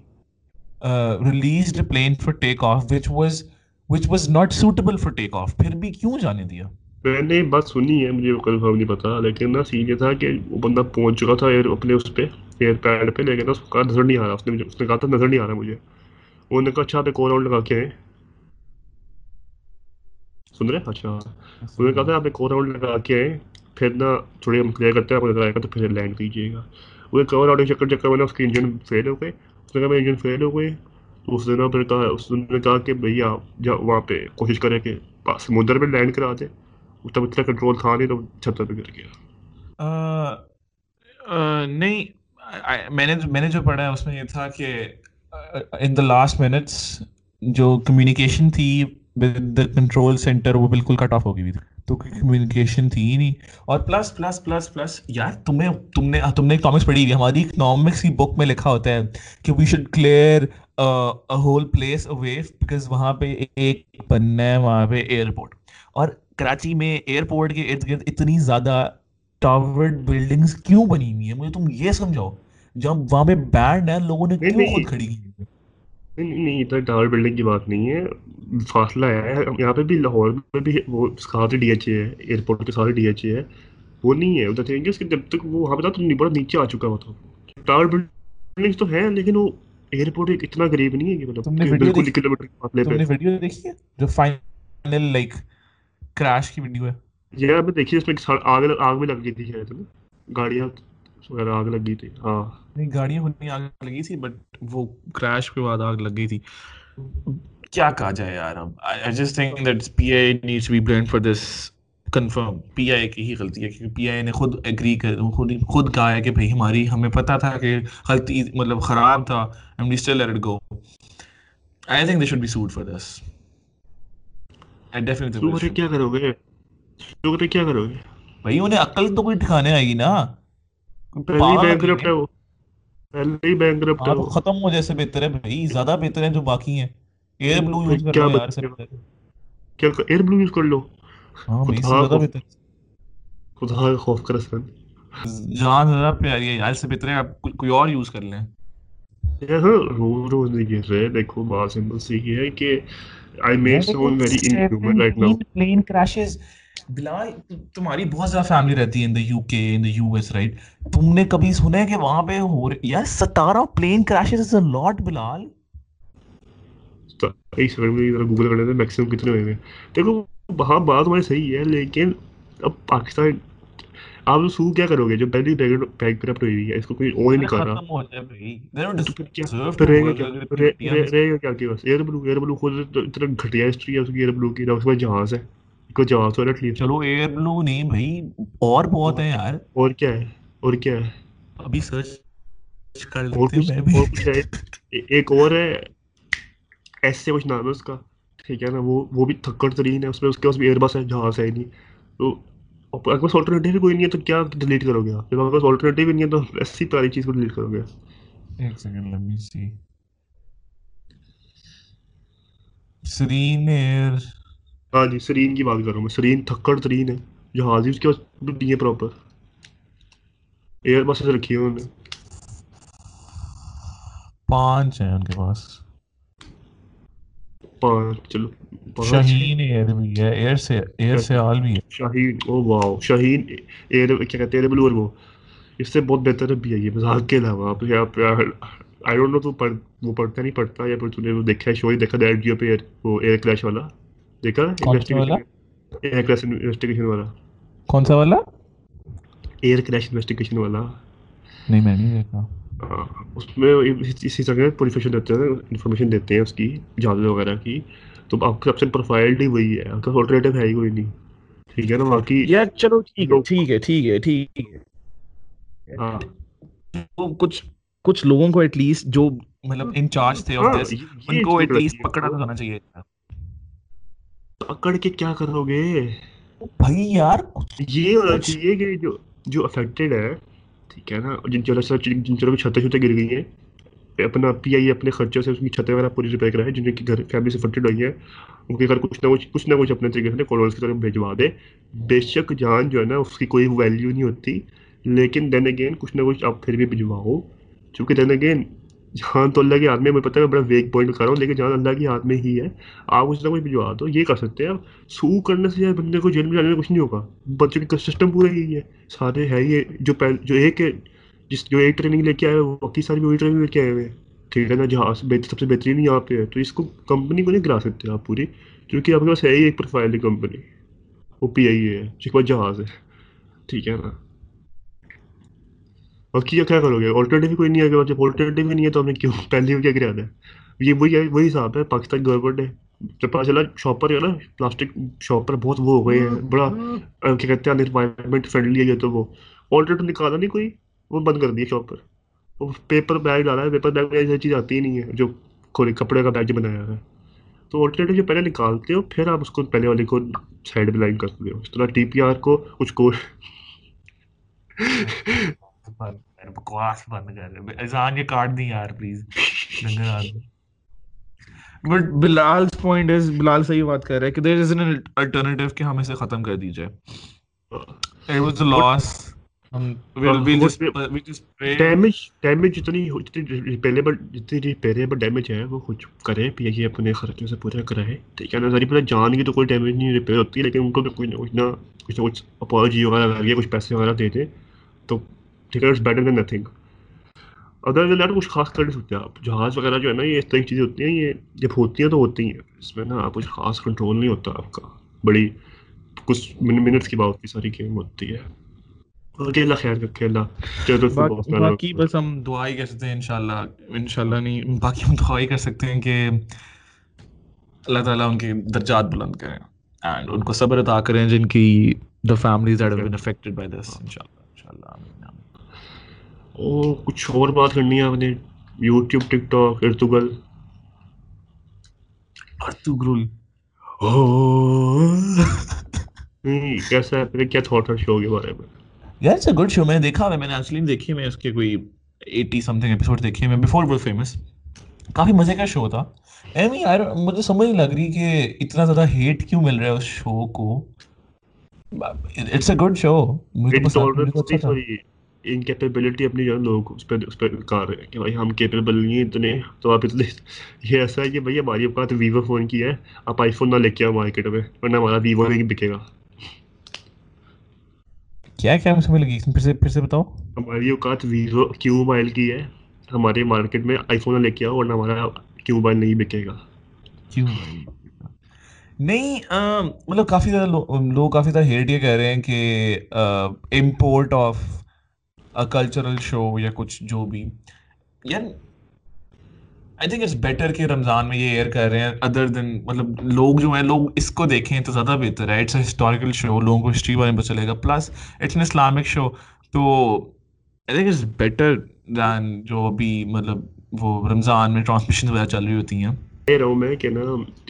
released plane for take off which was which was not suitable for take off پھر بھی کیوں جانے دیا؟ میں نے بات سنی ہے، مجھے کنفرم نہیں پتا، لیکن نا سین یہ تھا کہ وہ بندہ پہنچ چکا تھا ایئر اپنے اس پہ ایئر پیڈ پہ، لیکن اس کا نظر نہیں آ رہا، اس نے اس نے کہا تھا نظر نہیں آ رہا مجھے۔ وہ نے کہا اچھا آپ ایک اور راؤنڈ لگا کے آئیں۔ سن رہے؟ اچھا۔ انہوں نے کہا تھا، آپ ایک اور راؤنڈ لگا کے آئیں، پھر نا تھوڑے ہم کلیئر کرتے ہیں، آپ نظر آئے گا تو پھر لینڈ کیجیے گا۔ وہ ایک کور آؤٹ چکر چکر میں نے اس کے انجن فیل ہو گئے اس نے کہا میں انجن فیل ہو گئے تو اس نے نا پھر کہا، اس نے کہا کہ بھیا وہاں پہ کوشش کریں کہ سمندر پہ لینڈ کرا دیں۔ تب اتنا کنٹرول تھا نہیں تو چھت پہ گر گیا۔ نہیں میں نے میں نے جو پڑھا ہے اس میں یہ تھا کہ ان دا لاسٹ منٹس جو کمیونیکیشن تھی ود دا کنٹرول سینٹر وہ بالکل کٹ آف ہو گئی ہوئی تو کمیونیکیشن تھی ہی نہیں۔ اور پلس پلس پلس پلس یار تمہیں تم نے تم نے اکنامکس پڑھی ہوئی۔ ہماری اکنامکس کی بک میں لکھا ہوتا ہے کہ we should clear whole place away because وہاں پہ ایک بننا ہے، وہاں پہ ایئرپورٹ اور کراچی میں ایئرپورٹ کے ارد گرد اتنی زیادہ ٹاور بلڈنگز کیوں بنی ہوئی ہیں؟ مجھے تم یہ سمجھاؤ جب وہاں پہ بینڈ ہے لوگوں نے کیوں خود کھڑی کی نہیں نہیں ٹاور بلڈنگ کی بات نہیں ہے فاصلہ ہے۔ یہاں پہ بھی لاہور میں بھی وہ ساتھ ڈی ایچ اے ہے ایئرپورٹ کے ساتھ ڈی ایچ اے ہے وہ نہیں ہے۔ ادھر جب تک وہ وہاں پہ بڑا نیچے آ چکا ٹاور بلڈنگ تو لیکن وہ ایئرپورٹ اتنا قریب نہیں ہے کہ مطلب بالکل کلو میٹر فاصلے پہ۔ جو فائنل لائک کریش کی ویڈیو ہے۔ یہ آپ نے دیکھی اس میں آگ آگ بھی لگ گئی تھی شاید گاڑیاں وغیرہ آگ لگ گئی تھی۔ ہاں۔ نہیں گاڑیاں ہونی آگ لگی تھی بٹ وہ کریش کے بعد آگ لگ گئی تھی۔ کیا کہا جائے یار اب I just think that P I needs be blamed for this confirm P I کی ہی غلطی ہے کیونکہ پی آئی نے خود ایگری کر خود خود کہا ہے کہ بھائی ہماری ہمیں پتا تھا کہ غلطی مطلب خراب تھا and we still let go I think they should be sued for this بھائی انہیں عقل تو کوئی ٹھکانے آئے گی نا ختم ہو جیسے بہتر ہے بھائی زیادہ بہتر ہیں جو باقی ہیں ایئر بلو یوز کر لو کیا ایئر بلو یوز کر لو خدا خوف کر سن جان ذرا پیاری ہے یار سے بہتر ہے کوئی اور یوز کر لیں رو رو نہیں گر رہے دیکھو بہت سمپل سی یہ ہے کہ I may sound very inhuman right now. Plane crashes. بلال تمہاری بہت زیادہ فیملی رہتی ہے in the U K in the U S right تم نے کبھی سنا ہے کہ وہاں پہ ہو رہے یار ستارہ پلین کراشز از اے لاٹ بلال اس بارے میں ذرا گوگل کر لیتے میکسیمم کتنے ہوئے ہیں دیکھو وہاں بات ہماری صحیح ہے لیکن اب پاکستان آپ تو سو کیا کرو گے جو پہلی بیک کرپٹ ہوئی ہے؟ اس کو کوئی اور نہیں کر رہا۔ رہے گا کیا کہ بس؟ ایئر بلو ایئر بلو خود اتنا گھٹیا ہسٹری ہے اس کی ایئر بلو کی اس کے جہاز ہے۔ کو جہاز ہو رہا چلو ایئر بلو نہیں بھائی اور بہت ہے یار۔ اور کیا ہے؟ اور کیا ہے؟ ابھی سرچ کر لیتے ہیں ایک اور ہے۔ ایس سے کچھ نام ہے اس کا۔ ٹھیک ہے نا وہ وہ بھی تھکڑ ترین ہے اس میں اس کے پاس بھی ایئر بس ہے جہاز ہے نہیں۔ تو اگر پاس آلٹرنیٹیو کوئی نہیں ہے تو کیا ڈیلیٹ کرو گے آپ؟ جب آپ پاس آلٹرنیٹیو نہیں ہے تو ایسی پیاری چیز کو ڈیلیٹ کرو گے۔ ایک سیکنڈ لیٹ می سی سرین ایئر ہاں جی سرین کی بات کر رہا ہوں میں۔ سرین تھکڑ ترین ہے۔ جہاز ہی اس کے پاس بھی دیے پراپر ایئر بسز رکھی ہیں انہوں نے۔ پانچ ہیں ان کے پاس۔ چلو شاہین ایرمی ہے ایر سے ایر سے عالمی ہے۔ شاہین او واو۔ شاہین ایر کیا کہتے ہیں بلور وہ۔ اس سے بہت بہتر بھی ہے یہ مزاق کے علاوہ۔ آپ کیا آپ آئی ڈونٹ نو تو پڑھ وہ پڑھتا نہیں پڑھتا یا پھر تو نے وہ دیکھا ہے شو ہی دیکھا دیٹ جیو پہ ایر وہ ایر کلیش والا۔ دیکھا؟ انویسٹیگیشن ایر کلیش انویسٹیگیشن والا۔ کون سا والا؟ ایر کلیش انویسٹیگیشن والا۔ نہیں میں نہیں دیکھا۔ اس میں اسی طرح پولیفیشن دیتے ہیں انفارمیشن دیتے ہیں اس کی جہاز وغیرہ کی۔ تو آپ کی آپشن پروفائل ہی وہی ہے آپ کا آلٹرنیٹو ہے ہی کوئی نہیں۔ ٹھیک ہے نا باقی یار چلو ٹھیک ہے ٹھیک ہے ٹھیک ہے ٹھیک ہے۔ ہاں۔ کچھ کچھ لوگوں کو ایٹ لیسٹ جو مطلب ہاں، ان چارج تھے آف دس ان کو ایٹ لیسٹ پکڑا تو ہونا چاہیے۔ پکڑ کے کیا کرو گے؟ بھائی یار یہ ہونا چاہیے کہ جو جو افیکٹڈ ہے ٹھیک ہے نا؟ جن چلو سر جن چلو کی چھتیں چھتیں گر گئی ہیں اپنا پی آئی اپنے خرچوں سے اس کی چھتیں وغیرہ پوری ریپیئر کرائے جن کی گھر فیملی سے فٹڈ ہوئی ہیں، ان کے گھر کچھ نہ کچھ کچھ نہ کچھ اپنے طریقے سے کالونس کی طرف بھیجوا دے بے شک جان جو ہے نا، اس کی کوئی ویلیو نہیں ہوتی، لیکن دین اگین کچھ نہ کچھ آپ پھر بھی بھجواؤ چونکہ دین اگین جہاں تو اللہ کے ہاتھ میں، مجھے پتہ ہے، میں بڑا ویک پوائنٹ کر رہا ہوں، لیکن جہاں اللہ کے ہاتھ میں ہی ہے۔ آپ اس طرح کوئی بھجوا دو یہ کر سکتے ہیں آپ۔ سو کرنے سے بندے کو جیل میں جانے میں کچھ نہیں ہوگا۔ بچوں کا سسٹم پورا یہی ہے۔ سارے ہے یہ جو پہلے جو ایک ہے، جس جو ایک ٹریننگ لے کے آئے، وہ باقی سارے وہی ٹریننگ لے کے آئے ہوئے ہیں۔ ٹھیک ہے نا، جہاں سب سے بہترین یہاں پہ ہے۔ تو اس کو کمپنی کو نہیں گرا سکتے آپ پوری، کیونکہ آپ کے پاس ہے ہی ایک پروفائل ہے کمپنی وہ پی آئی ہے، جس کے پاس جہاز ہے۔ ٹھیک ہے نا۔ باقی کیا کرو گے؟ آلٹرنیٹو کوئی نہیں ہے کہ مطلب جب آلٹرنیٹو ہی نہیں ہے تو ہم نے کیوں <laughs> پہلے کیا کرایا ہے؟ یہ وہی وہی حساب ہے پاکستان گورنمنٹ نے جب پتا چلا شاپر ہے نا پلاسٹک شاپ پر بہت وہ ہو گئے ہیں ہاں، بڑا ہاں۔ کیا کہتے ہیں انوائرمنٹ فرینڈلی ہے تو وہ۔ آلٹرنیٹو نکالا نہیں کوئی وہ بند کر دیا شاپ پر وہ پیپر بیگ ڈالا ہے پیپر بیگ میں ایسی چیز آتی ہی نہیں ہے جو کھولے کپڑے کا بیگ جو بنایا ہے۔ تو آلٹرنیٹو جو پہلے نکالتے ہو پھر آپ اس کو پہلے والے کو سائڈ میں لائن کرتے ہو۔ اس طرح ٹی پی آر کو کچھ کو <laughs> بکواس بند کر اذان یہ کاٹ دیں یار پلیز ڈنگر آدمی۔ بٹ بلال پوائنٹ از بلال صحیح بات کر رہا ہے کہ دیر از این الٹرنیٹیو کہ ہم اسے ختم کر دی جائے اٹ واز اے لاس جان کی تو کوئی ڈیمیج نہیں ریپیئر ہوتی لیکن ان کو اپالوجی وغیرہ کچھ پیسے وغیرہ دے دیں تو ٹھیک ہے better than nothing other than that کچھ خاص کر نہیں سکتے آپ. جہاز وغیرہ جو ہے نا یہ اس طرح کی چیزیں ہوتی ہیں یہ جب ہوتی ہیں تو ہوتی ہیں. اس میں نا آپ کچھ خاص کنٹرول نہیں ہوتا آپ کا. بڑی کچھ منٹس کی بات ساری گیم ہوتی ہے. اللہ خیر رکھے اللہ باقی بس ہم دعا ہی کر سکتے ہیں انشاءاللہ. انشاءاللہ نہیں باقی ہم دعا ہی کر سکتے ہیں کہ اللہ تعالیٰ ان کے درجات بلند کریں اینڈ ان کو صبر عطا کریں جن کی. اور کچھ اور بات کرنی ہے اپنے YouTube TikTok Ertugrul. Ertugrul کیسا ہے؟ پھر کیا تھاٹ ہے شو کے بارے میں؟ یار اٹس اے گڈ شو میں نے دیکھا ہے میں نے ایکچولی دیکھی میں اس کے کوئی ایٹی سم تھنگ ایپیسوڈ دیکھے میں بفور بہت فیمس کافی مزے کا شو تھا۔ ایم یار مجھے سمجھ نہیں لگ رہی کہ اتنا زیادہ ہیٹ کیوں مل رہا ہے اس شو کو۔ اٹس اے گڈ شو مجھے انکیپیبلٹی اپنی جو ہے لوگ اس پہ اس پہ کار رہے ہیں کہ بھائی ہم کیپیبل نہیں ہیں اتنے۔ تو آپ اتنے یہ ایسا ہے کہ بھائی ہماری اوقات ویوو فون کی ہے۔ آپ آئی فون نہ لے کے آؤ مارکیٹ میں ورنہ ہمارا ویوو نہیں بکے گا۔ کیا کیا مجھے لگی؟ پھر سے پھر سے بتاؤ۔ ہماری اوقات ویوو کیو موبائل کی ہے۔ ہمارے مارکیٹ میں آئی فون نہ لے کے آؤ ورنہ ہمارا کیو موبائل نہیں بکے گا۔ نہیں مطلب کافی زیادہ لوگ کافی زیادہ ہیٹ یہ کہہ رہے ہیں کہ امپورٹ آف کلچرل شو یا کچھ جو بھی۔ یار آئی تھنک اٹس بیٹر کہ رمضان میں یہ ایئر کر رہے ہیں ادر دین مطلب لوگ جو ہیں، لوگ اس کو دیکھیں تو زیادہ بہتر ہے۔ اٹس اے ہسٹوریکل شو لوگوں کو ہسٹری بارے میں پتہ چلے گا۔ Plus it's an Islamic show تو I think it's better than جو ابھی مطلب وہ رمضان میں ٹرانسمیشن وغیرہ چل رہی ہوتی ہیں۔ کہہ رہا ہوں میں کہ نا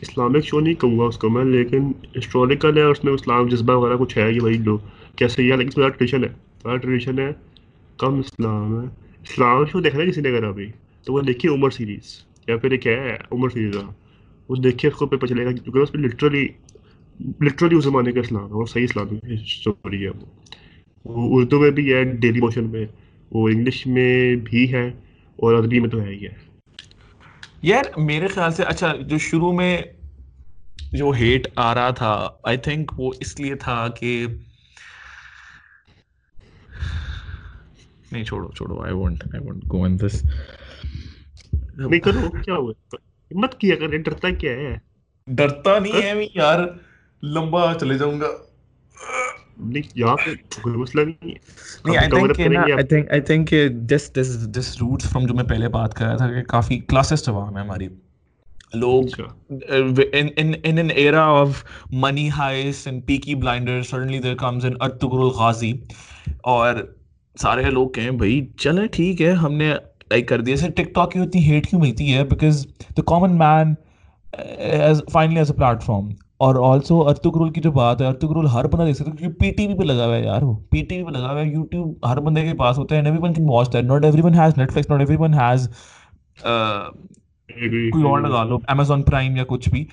اسلامک شو نہیں کہوں گا اس کو میں، لیکن ہسٹوریکل ہے اور اس میں اسلام جذبہ وغیرہ کچھ ہے کہ بھائی۔ لوگ کیسے یہ لیکن اس میں ٹریڈیشن ہے۔ ٹریڈیشن ہے۔ کم اسلام ہے۔ اسلام شو دیکھنا کسی نے کرا ابھی تو وہ دیکھی عمر سیریز یا پھر کیا ہے، عمر سیریز وہ دیکھے اس کو پتہ چلے گا، کیونکہ اس پہ لٹرلی لٹرلی اس زمانے کا اسلام ہے، اور صحیح اسلام اسٹوری ہے وہ۔ اردو میں بھی ہے ڈیلی موشن میں۔ وہ انگلش میں بھی ہے، اور عربی میں تو ہے ہی ہے۔ یار، میرے خیال سے اچھا جو شروع میں جو ہیٹ آ رہا تھا آئی تھنک وہ اس لیے تھا کہ نہیں چھوڑو چھوڑو I want I want go آن دس نہیں کرو کیا ہوا؟ مت کیا کر ڈرتا کیا ہے؟ ڈرتا نہیں ہے میں یار لمبا چلے جاؤں گا۔ پہلے بات کر رہا تھا کہ کافی عوام ہے ہماری۔ لوگ of money and Peaky Blinder suddenly there comes in Ertugrul Ghazi اور سارے لوگ کہیں بھائی چلیں ٹھیک ہے ہم نے لائک کر دیا ٹک ٹاک کی اتنی ہیٹ کیوں ملتی ہے؟ Because the common man finally is a platform form اور آلسو ارتک رول کی جو بات ہے ارتک رول ہر بندہ دیکھ سکتا ہے کیونکہ پی ٹی وی پہ لگا ہوا ہے یار وہ۔ پی ٹی وی پہ لگا ہوا ہے یوٹیوب ہر بندے کے پاس ہوتا ہے everyone can watch that not everyone has Netflix not everyone has کوئی اور. لگا لو امیزون پرائم یا کچھ بھی۔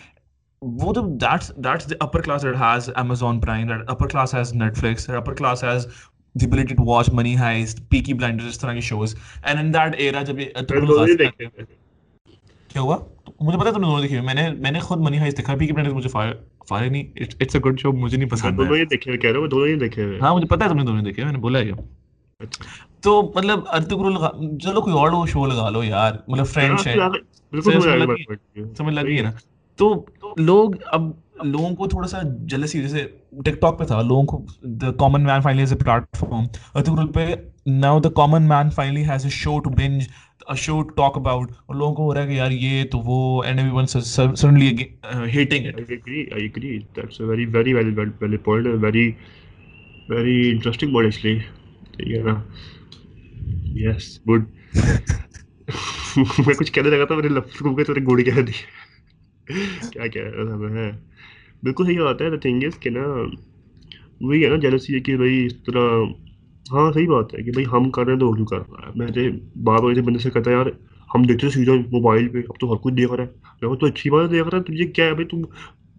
وہ تو that's that's the upper class that has Amazon Prime that upper class has Netflix upper class has the ability to watch Money Heist Peaky Blinders اس طرح کے shows and in that era جب۔ کیا ہوا؟ مجھے پتا ہے تم نے دونوں دیکھی ہوئی میں نے میں نے خود منی ہائسٹ دیکھا پیکی بلائنڈرز مجھے فارغ نہیں اٹس اے گڈ شو مجھے نہیں پسند دونوں ہے ہی دیکھے کہہ ہوں میں دونوں ہی دیکھے ہوئے۔ ہاں مجھے پتا ہے تم نے دونوں دیکھے میں نے بولا ہے اچھا۔ تو مطلب ارتگرل چلو کوئی اور شو لگا لو یار۔ مطلب فرینڈ ہے۔ ہاں، بات۔ سمجھ لگی ہے نا؟ تو لوگ اب لوگوں کو تھوڑا سا جلسی جیسے ٹک ٹاک پہ تھا لوگوں کو the common man finally is a platform form ارتگرل پہ now the common man finally has a show to binge a show to talk about اور لوگوں کو ہو رہا ہے کہ یار یہ تو وہ and everyone agree, I agree. That's a very, very valid, valid, valid point. A very, very interesting point actually. Yeah. Yes, good. میں کچھ کہنے لگا تھا میرے لفظ کو تیرے گوڑی کہہ دی کیا کہہ رہا تھا میں۔ بالکل صحیح بات ہے تھنگ از کہ نا وہی ہے نا جیلسی ہے کہ بھائی اس طرح ہاں صحیح بات ہے کہ بھائی ہم کر رہے ہیں تو وہ کیوں کر رہا ہے میں نے بار بار بندے سے کہتا ہے یار ہم دیکھتے ہیں سیدھا موبائل پہ اب تو ہر کچھ دیکھ رہا ہے میں تو اچھی بات دیکھ رہا ہے تجھے کیا ہے بھائی تم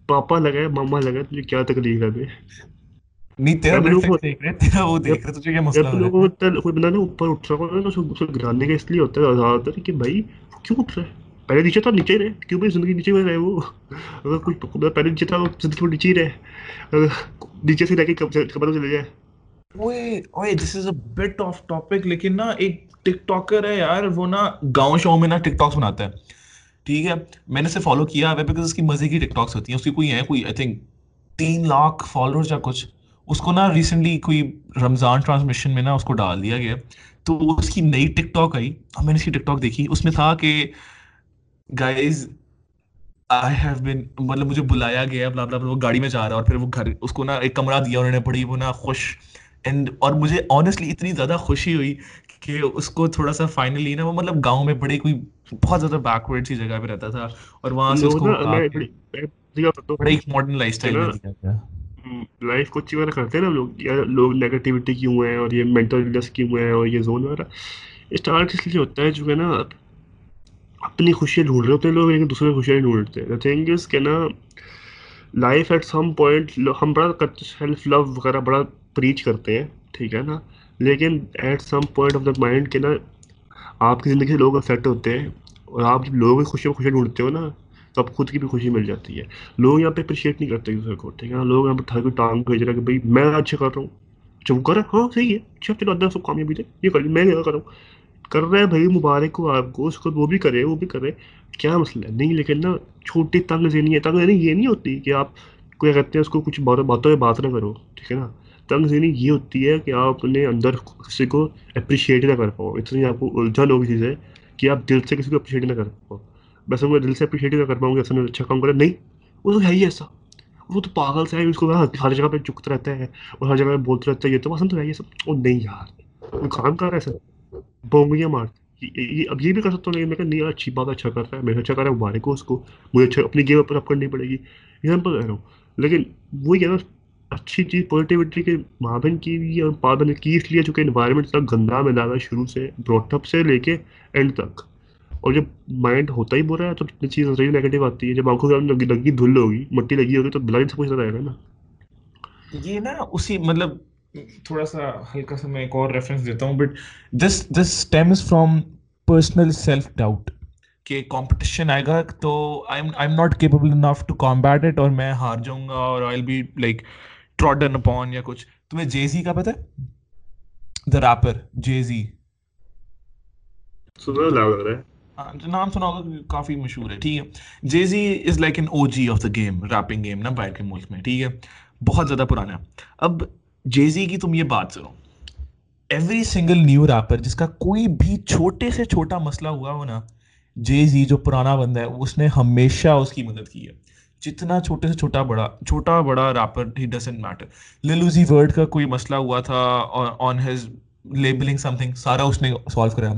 پاپا لگا ہے ماما لگا ہے تجھے کیا تکلیف ہے بھائی نہیں تیرا اب لوگوں Netflix دیکھ رہے تیرا وہ دیکھ رہے تجھے کیا مسئلہ جب ہو لوگوں رہا ہے کو کوئی بندہ نا اوپر اٹھ رہا ہوتا ہے تو گرانے کا اس لیے ہوتا ہے زیادہ تر کہ بھائی کیوں اٹھ رہا ہے پہلے نیچے تھا نیچے ہی رہے کیوں بھائی زندگی نیچے میں رہے وہ اگر کوئی پہلے نیچے تھا وہ زندگی میں نیچے ہی رہے نیچے سے رہ کے کمروں چلے جائے اوئے اوئے this is a bit off topic لیکن نا ایک ٹک ٹاکر ہے یار وہ نا گاؤں شو میں نا ٹک ٹاکس بناتا ہے ٹھیک ہے میں نے اسے فالو کیا ہے بیکاز اس کی مزے کی ٹک ٹاکس ہوتی ہیں اس کی کوئی ہے کوئی آئی تھنک تین لاکھ فالوورز یا کچھ اس کو نا ریسنٹلی کوئی رمضان ٹرانسمیشن میں نا اس کو ڈال دیا گیا تو اس کی نئی ٹک ٹاک آئی اور میں نے اس کی ٹک ٹاک دیکھی اس میں تھا کہ گائز آئی ہیو بن مطلب مجھے بلایا گیا بلا بلا وہ گاڑی میں جا رہا اور پھر وہ گھر اس کو نا ایک کمرہ دیا انہوں نے بڑی وہ نا خوش اینڈ اور مجھے آنیسٹلی اتنی زیادہ خوشی ہوئی کہ اس کو تھوڑا سا فائنلی نا وہ مطلب گاؤں میں بڑی کوئی بہت زیادہ بیکورڈ سی جگہ پہ رہتا تھا اور وہاں سے اس کو بڑے ایک ماڈرن لائف اسٹائل میں دیا گیا۔ لائف کو اچھی وغیرہ کرتے ہیں نا لوگ یا لوگ نیگیٹیوٹی کیوں ہیں اور یہ مینٹل النس کیوں ہیں اور یہ زون وغیرہ۔ اسٹارٹ اس لیے ہوتا ہے جو ہے نا اپنی خوشیاں ڈھونڈ رہے ہوتے ہیں لوگ، لیکن دوسرے کی خوشیاں ڈھونڈتے دا تھنگ از کہ نا لائف ایٹ سم پوائنٹ ہم بڑا سیلف لو وغیرہ بڑا پریچ کرتے ہیں، ٹھیک ہے نا؟ لیکن at some point of the mind کہ نا، آپ کی زندگی سے لوگ افیکٹ ہوتے ہیں اور آپ جب لوگوں کی خوشیوں خوشیاں ڈھونڈتے ہو نا، تو آپ خود کی بھی خوشی مل جاتی ہے۔ لوگ یہاں پہ اپریشیٹ نہیں کرتے دوسرے کو، ٹھیک ہے نا؟ لوگ یہاں پہ ٹھائی ٹانگ بھیج رہے ہیں کہ بھائی میں اچھا کر رہا ہوں۔ اچھا وہ کر رہا ہے ہاں صحیح ہے۔ اچھا چلو، اللہ سب کامیابی دے یہ کر لی میں کر رہا ہوں؟ کر رہا ہے بھائی، مبارک ہو آپ کو اس کو وہ بھی کرے، وہ بھی کرے۔ کیا مسئلہ؟ ہے نہیں، لیکن نا چھوٹی تنگ ذہنی ہے۔ تنگ ذہنی یہ نہیں ہوتی کہ آپ کوئی کہتے ہیں اس کو کچھ باتوں باتوں میں بات نہ کرو، ٹھیک ہے نا؟ تنگ ذہنی یہ ہوتی ہے کہ آپ اپنے اندر کسی کو اپریشیٹ نہ کر پاؤ۔ اتنی آپ کو الجھن ہوگی چیز ہے کہ آپ دل سے کسی کو اپریشیٹ نہ کر پاؤ۔ بس میں دل سے اپریشیٹ نہ کر پاؤں گا ایسا میں اچھا کام کرے، نہیں، وہ تو ہے ہی ایسا۔ وہ تو پاگل سے ہے، اس کو ہر جگہ پہ چکتا رہتا ہے اور ہر جگہ پہ بولتا رہتا ہے، یہ تو پسند تو ہے یہ سب۔ وہ نہیں یار، وہ کام کر رہا ہے سر بونگیاں مار اب یہ بھی کر سکتا ہوں لیکن میں کہ نہیں اچھی بات اچھا کر رہا ہے، میرے اچھا کر رہا ہے مبارک ہو اس کو۔ مجھے اچھا اپنی گیم اپ اپ کرنی پڑے گی۔ یہ سمپل رہ رہا ہوں۔ لیکن وہی ہے نا، اچھی چیز پازیٹیوٹی کے مابن کی بھی اور پابند کی، اس لیے چونکہ انوائرمنٹ اتنا گندا ملا ہوا ہے شروع سے بروٹ اپ سے لے کے اینڈ تک۔ اور جب مائنڈ ہوتا ہی برا ہے، تو کتنی چیز نظریہ نیگیٹو آتی ہے۔ جب آنکھوں کے لگی لگی دھل ہوگی، مٹی لگی ہوگی، تو بلائنڈ سے پوچھتا رہے گا نا۔ یہ نا اسی مطلب تھوڑا سا ہلکا سا میں ایک اور ریفرنس دیتا ہوں but this this stems from personal self doubt کہ کمپٹیشن آئے گا تو I am not capable enough to combat it اور میں ہار جاؤں گا اور I be like trodden upon یا کچھ۔ تمہیں جے زی کا پتہ ہے؟ دا ریپر جے زی نام سنا ہوگا کافی مشہور ہے ٹھیک ہے۔ Jay Z is like an O G of the game rapping game نا باہر کے ملک میں ٹھیک ہے۔ بہت زیادہ پرانا۔ اب جیزی کی تم یہ بات سنو۔ ایوری سنگل نیو ریپر جس کا کوئی بھی چھوٹے سے چھوٹا مسئلہ ہوا ہو نا جیزی جو پرانا بندہ ہے، اس نے ہمیشہ اس کی مدد کی ہے۔ جتنا چھوٹے سے چھوٹا بڑا چھوٹا بڑا ریپر ہی ڈزنٹ میٹر للوزی ورڈ کا کوئی مسئلہ ہوا تھا on his labelling something سارا اس نے سالو کرایا۔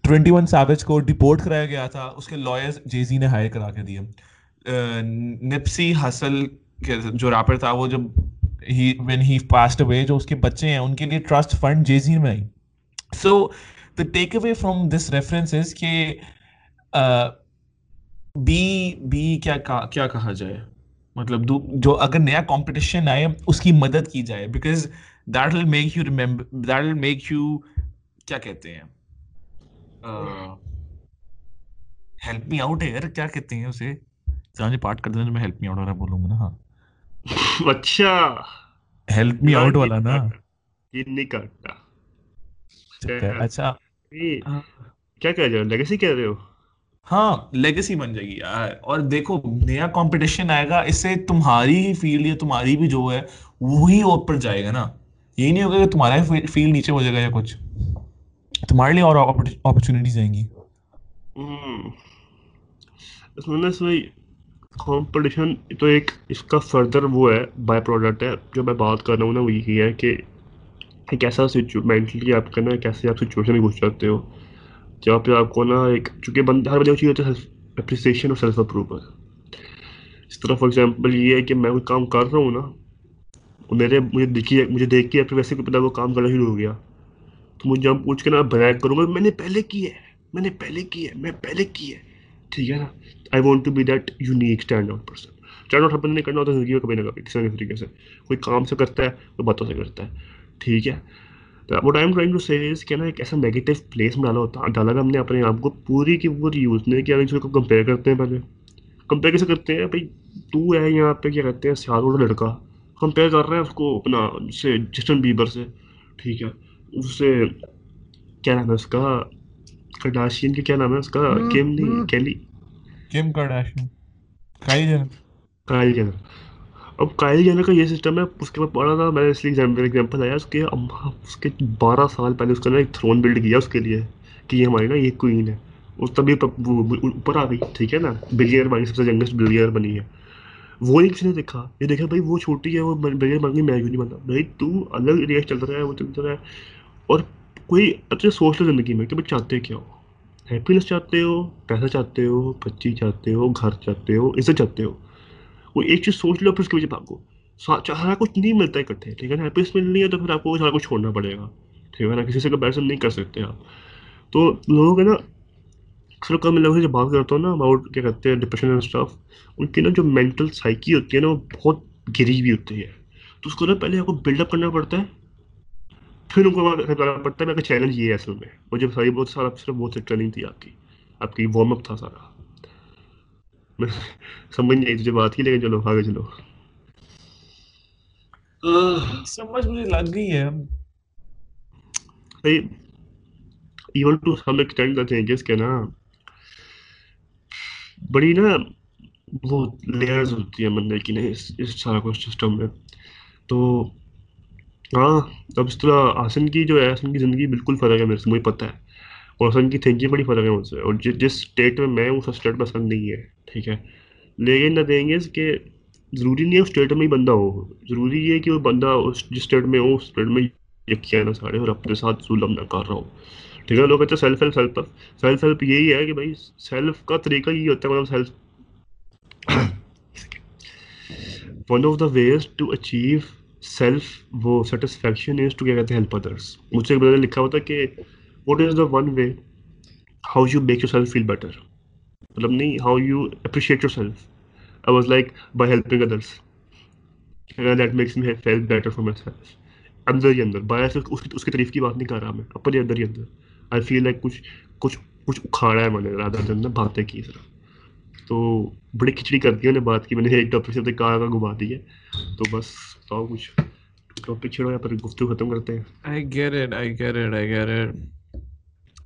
ٹوینٹی ون سیوج کو ڈپورٹ کرایا گیا تھا، اس کے لائرز جیزی نے ہائر کرا کے دیے۔ نپسی حسل جو ریپر تھا، وہ جب وین ہی پاسڈ اوے جو اس کے بچے ہیں، ان کے لیے ٹرسٹ فنڈ جیزی میں آئی. So the takeaway from this references کہ بی بی کیا کیا کہا جائے؟ مطلب جو اگر نیا کمپٹیشن آئے، اس کی مدد کی جائے. Because that will make you remember that will make you کیا کہتے ہیں؟ ہیلپ می آؤٹ ہے یار کیا کہتے ہیں اسے؟ پارٹ کر دینا میں ہیلپ می آؤٹ بولوں گا نا ہاں. <laughs> اچھا۔ ہیلپ می آؤٹ والا نا۔ تین نہیں اچھا۔ کیا کہہ رہے ہو؟ کہہ رہے ہو؟ ہاں بن جائے گی یار۔ اور دیکھو نیا کمپٹیشن آئے گا اس سے تمہاری ہی فیلڈ یا تمہاری بھی جو ہے وہی اوپر جائے گا نا۔ یہ نہیں ہوگا کہ تمہارا فیلڈ نیچے ہو جائے گا یا کچھ۔ تمہارے لیے اور اپرچونیٹیز آئیں گی۔ اس میں کمپٹیشن، تو ایک اس کا فردر وہ ہے بائی پروڈکٹ ہے، جو میں بات کر رہا ہوں نا، وہ یہی ہے کہ ایک ایسا سچو مینٹلی آپ کا نا کیسے آپ سچویشن میں گھس جاتے ہو، جہاں پہ آپ کو نا ایک چونکہ بند ہر بندے کو چیز ہوتا ہے اپریسیشن اور سیلف اپروول اس طرح فار ایگزامپل یہ ہے کہ میں کوئی کام کر رہا ہوں نا میرے مجھے دیکھیے مجھے دیکھ کے پھر ویسے کوئی پتہ وہ کام کرنا شروع ہو گیا، تو مجھے ہم پوچھ کے نا بنایا کروں گا، میں نے پہلے کی ہے، میں نے پہلے کی ہے، میں پہلے کی ہے۔ ٹھیک ہے نا؟ I want to be that unique stand out person stand out ہر بندے نے کرنا ہوتا ہے زندگی میں کبھی نہ کبھی، کسی نہ کسی طریقے سے۔ کوئی کام سے کرتا ہے، کوئی باتوں سے کرتا ہے۔ ٹھیک ہے؟ What I am trying to says کہ نا، ایک ایسا نیگیٹو پلیس میں ڈالا ہوتا، ڈالا ہم نے اپنے آپ کو پوری کی پوری یوز نہیں کیا کمپیئر کرتے ہیں پہلے۔ کمپیئر کیسے کرتے ہیں؟ بھائی، تو ہے یہاں پہ، کیا کہتے ہیں سیاروں والا لڑکا۔ کمپیئر کر رہے ہیں اس کو اپنا اس سے جسٹن بیبر سے۔ ٹھیک ہے؟ اس سے، کیا نام ہے اس کا؟ کڈاشین کے کیا نام ہے اس کا کیم نہیں کیلی کیم کڈاشین کائل جنر کائل جنر اب کائل جنر کا یہ سسٹم ہے اس کے بعد پڑھا تھا میں اس لیے ایگزامپل آیا اس کے اس کے بارہ سال پہلے اس کا نا ایک تھرون بلڈ کیا اس کے لیے کہ یہ ہماری نا یہ کوئین ہے اس تبھی اوپر آ گئی ٹھیک ہے نا بلیئر بانی سب سے ینگسٹ بلیئر بنی ہے وہ نہیں کسی نے دیکھا یہ دیکھا بھائی وہ چھوٹی ہے وہ بلیئر بن گئی میں کیوں نہیں بنا بھائی تو الگ ریٹ چلتا رہا ہے وہ چلتا رہا ہے اور کوئی اچھے سوچ لو زندگی میں کہ بھائی چاہتے کیا ہو ہیپینیس چاہتے ہو پیسہ چاہتے ہو بچی چاہتے ہو گھر چاہتے ہو عزت چاہتے ہو کوئی ایک چیز سوچ لو پھر اس کے پیچھے بھاگو سارا کچھ نہیں ملتا ہے اکٹھے ٹھیک ہے نا ہیپینیس ملنی ہے تو پھر آپ کو سارا کچھ چھوڑنا پڑے گا ٹھیک ہے نا کسی سے کمپیرزن نہیں کر سکتے آپ تو لوگ ہیں نا اکثر کم لوگوں سے جب بات کرتا ہوں نا اباؤٹ کیا کہتے ہیں ڈپریشن اینڈ اسٹاف ان کی نا جو مینٹل سائیکی ہوتی ہے نا وہ بہت گری ہوئی ہوتی ہے تو اس کو نا پہلے آپ کو بلڈ اپ کرنا پڑتا ہے پھر ان کو سمجھانا پڑتا ہے چیلنج یہ ہے اصل میں۔ وہ جب ساری بہت سارا صرف بہت سی ٹریننگ تھی آپ کی۔ آپ کی وارم اپ تھا سارا۔ میں سمجھ نہیں تجھے بات ہی لیکن چلو آگے چلو۔ سمجھ مجھے لگ گئی ہے۔ Even to some extent the changes کے نا بڑی نا وہ لیئرز ہوتی ہیں بندے کی نہیں اس سارا کچھ سسٹم میں۔ تو ہاں اب اس طرح آسن کی جو ہے آسن کی زندگی بالکل فرق ہے میرے سے، مجھے پتہ ہے۔ اور آسن کی تھنکنگ بڑی فرق ہے مجھ سے۔ اور جس اسٹیٹ میں میں اس اسٹیٹ پسند نہیں ہے، ٹھیک ہے۔ لیکن نہ دیں گے کہ ضروری نہیں ہے اس اسٹیٹ میں ہی بندہ ہو۔ ضروری یہ کہ وہ بندہ اس، جس اسٹیٹ میں ہو، اس اسٹیٹ میں یقین سارے، اور اپنے ساتھ ظلم نہ کر رہا ہو۔ ٹھیک ہے، لوگ کہتے ہیں self help self help self help یہی ہے کہ بھائی سیلف کا طریقہ یہی ہوتا ہے مطلب self one of the ways to achieve self وہ سیٹسفیکشن از ٹو کیا کہتے ہیں ہیلپ ادرس مجھ سے ایک بندہ لکھا ہوا تھا کہ what is the one way how you make yourself feel better مطلب نہیں how you appreciate yourself I was like by helping others that makes me feel better for myself اندر ہی اندر باہر سے اس کی اس کی تعریف کی بات نہیں کر رہا میں، اپنے اندر ہی اندر. آئی فیل لائک کچھ کچھ کچھ اکھاڑا ہے میں نے، رادھا دن باتیں کی ذرا. تو بڑی کھچڑی کرتی ہے انہیں بات کی میں نے ایک ٹاپک سے کار کا گھما دی ہے تو بس بتاؤ کچھ۔ ٹاپک چھڑو یا پھر گفتگو ختم کرتے ہیں۔ آئی گیر اٹ آئی گیر اٹ آئی گیر اٹ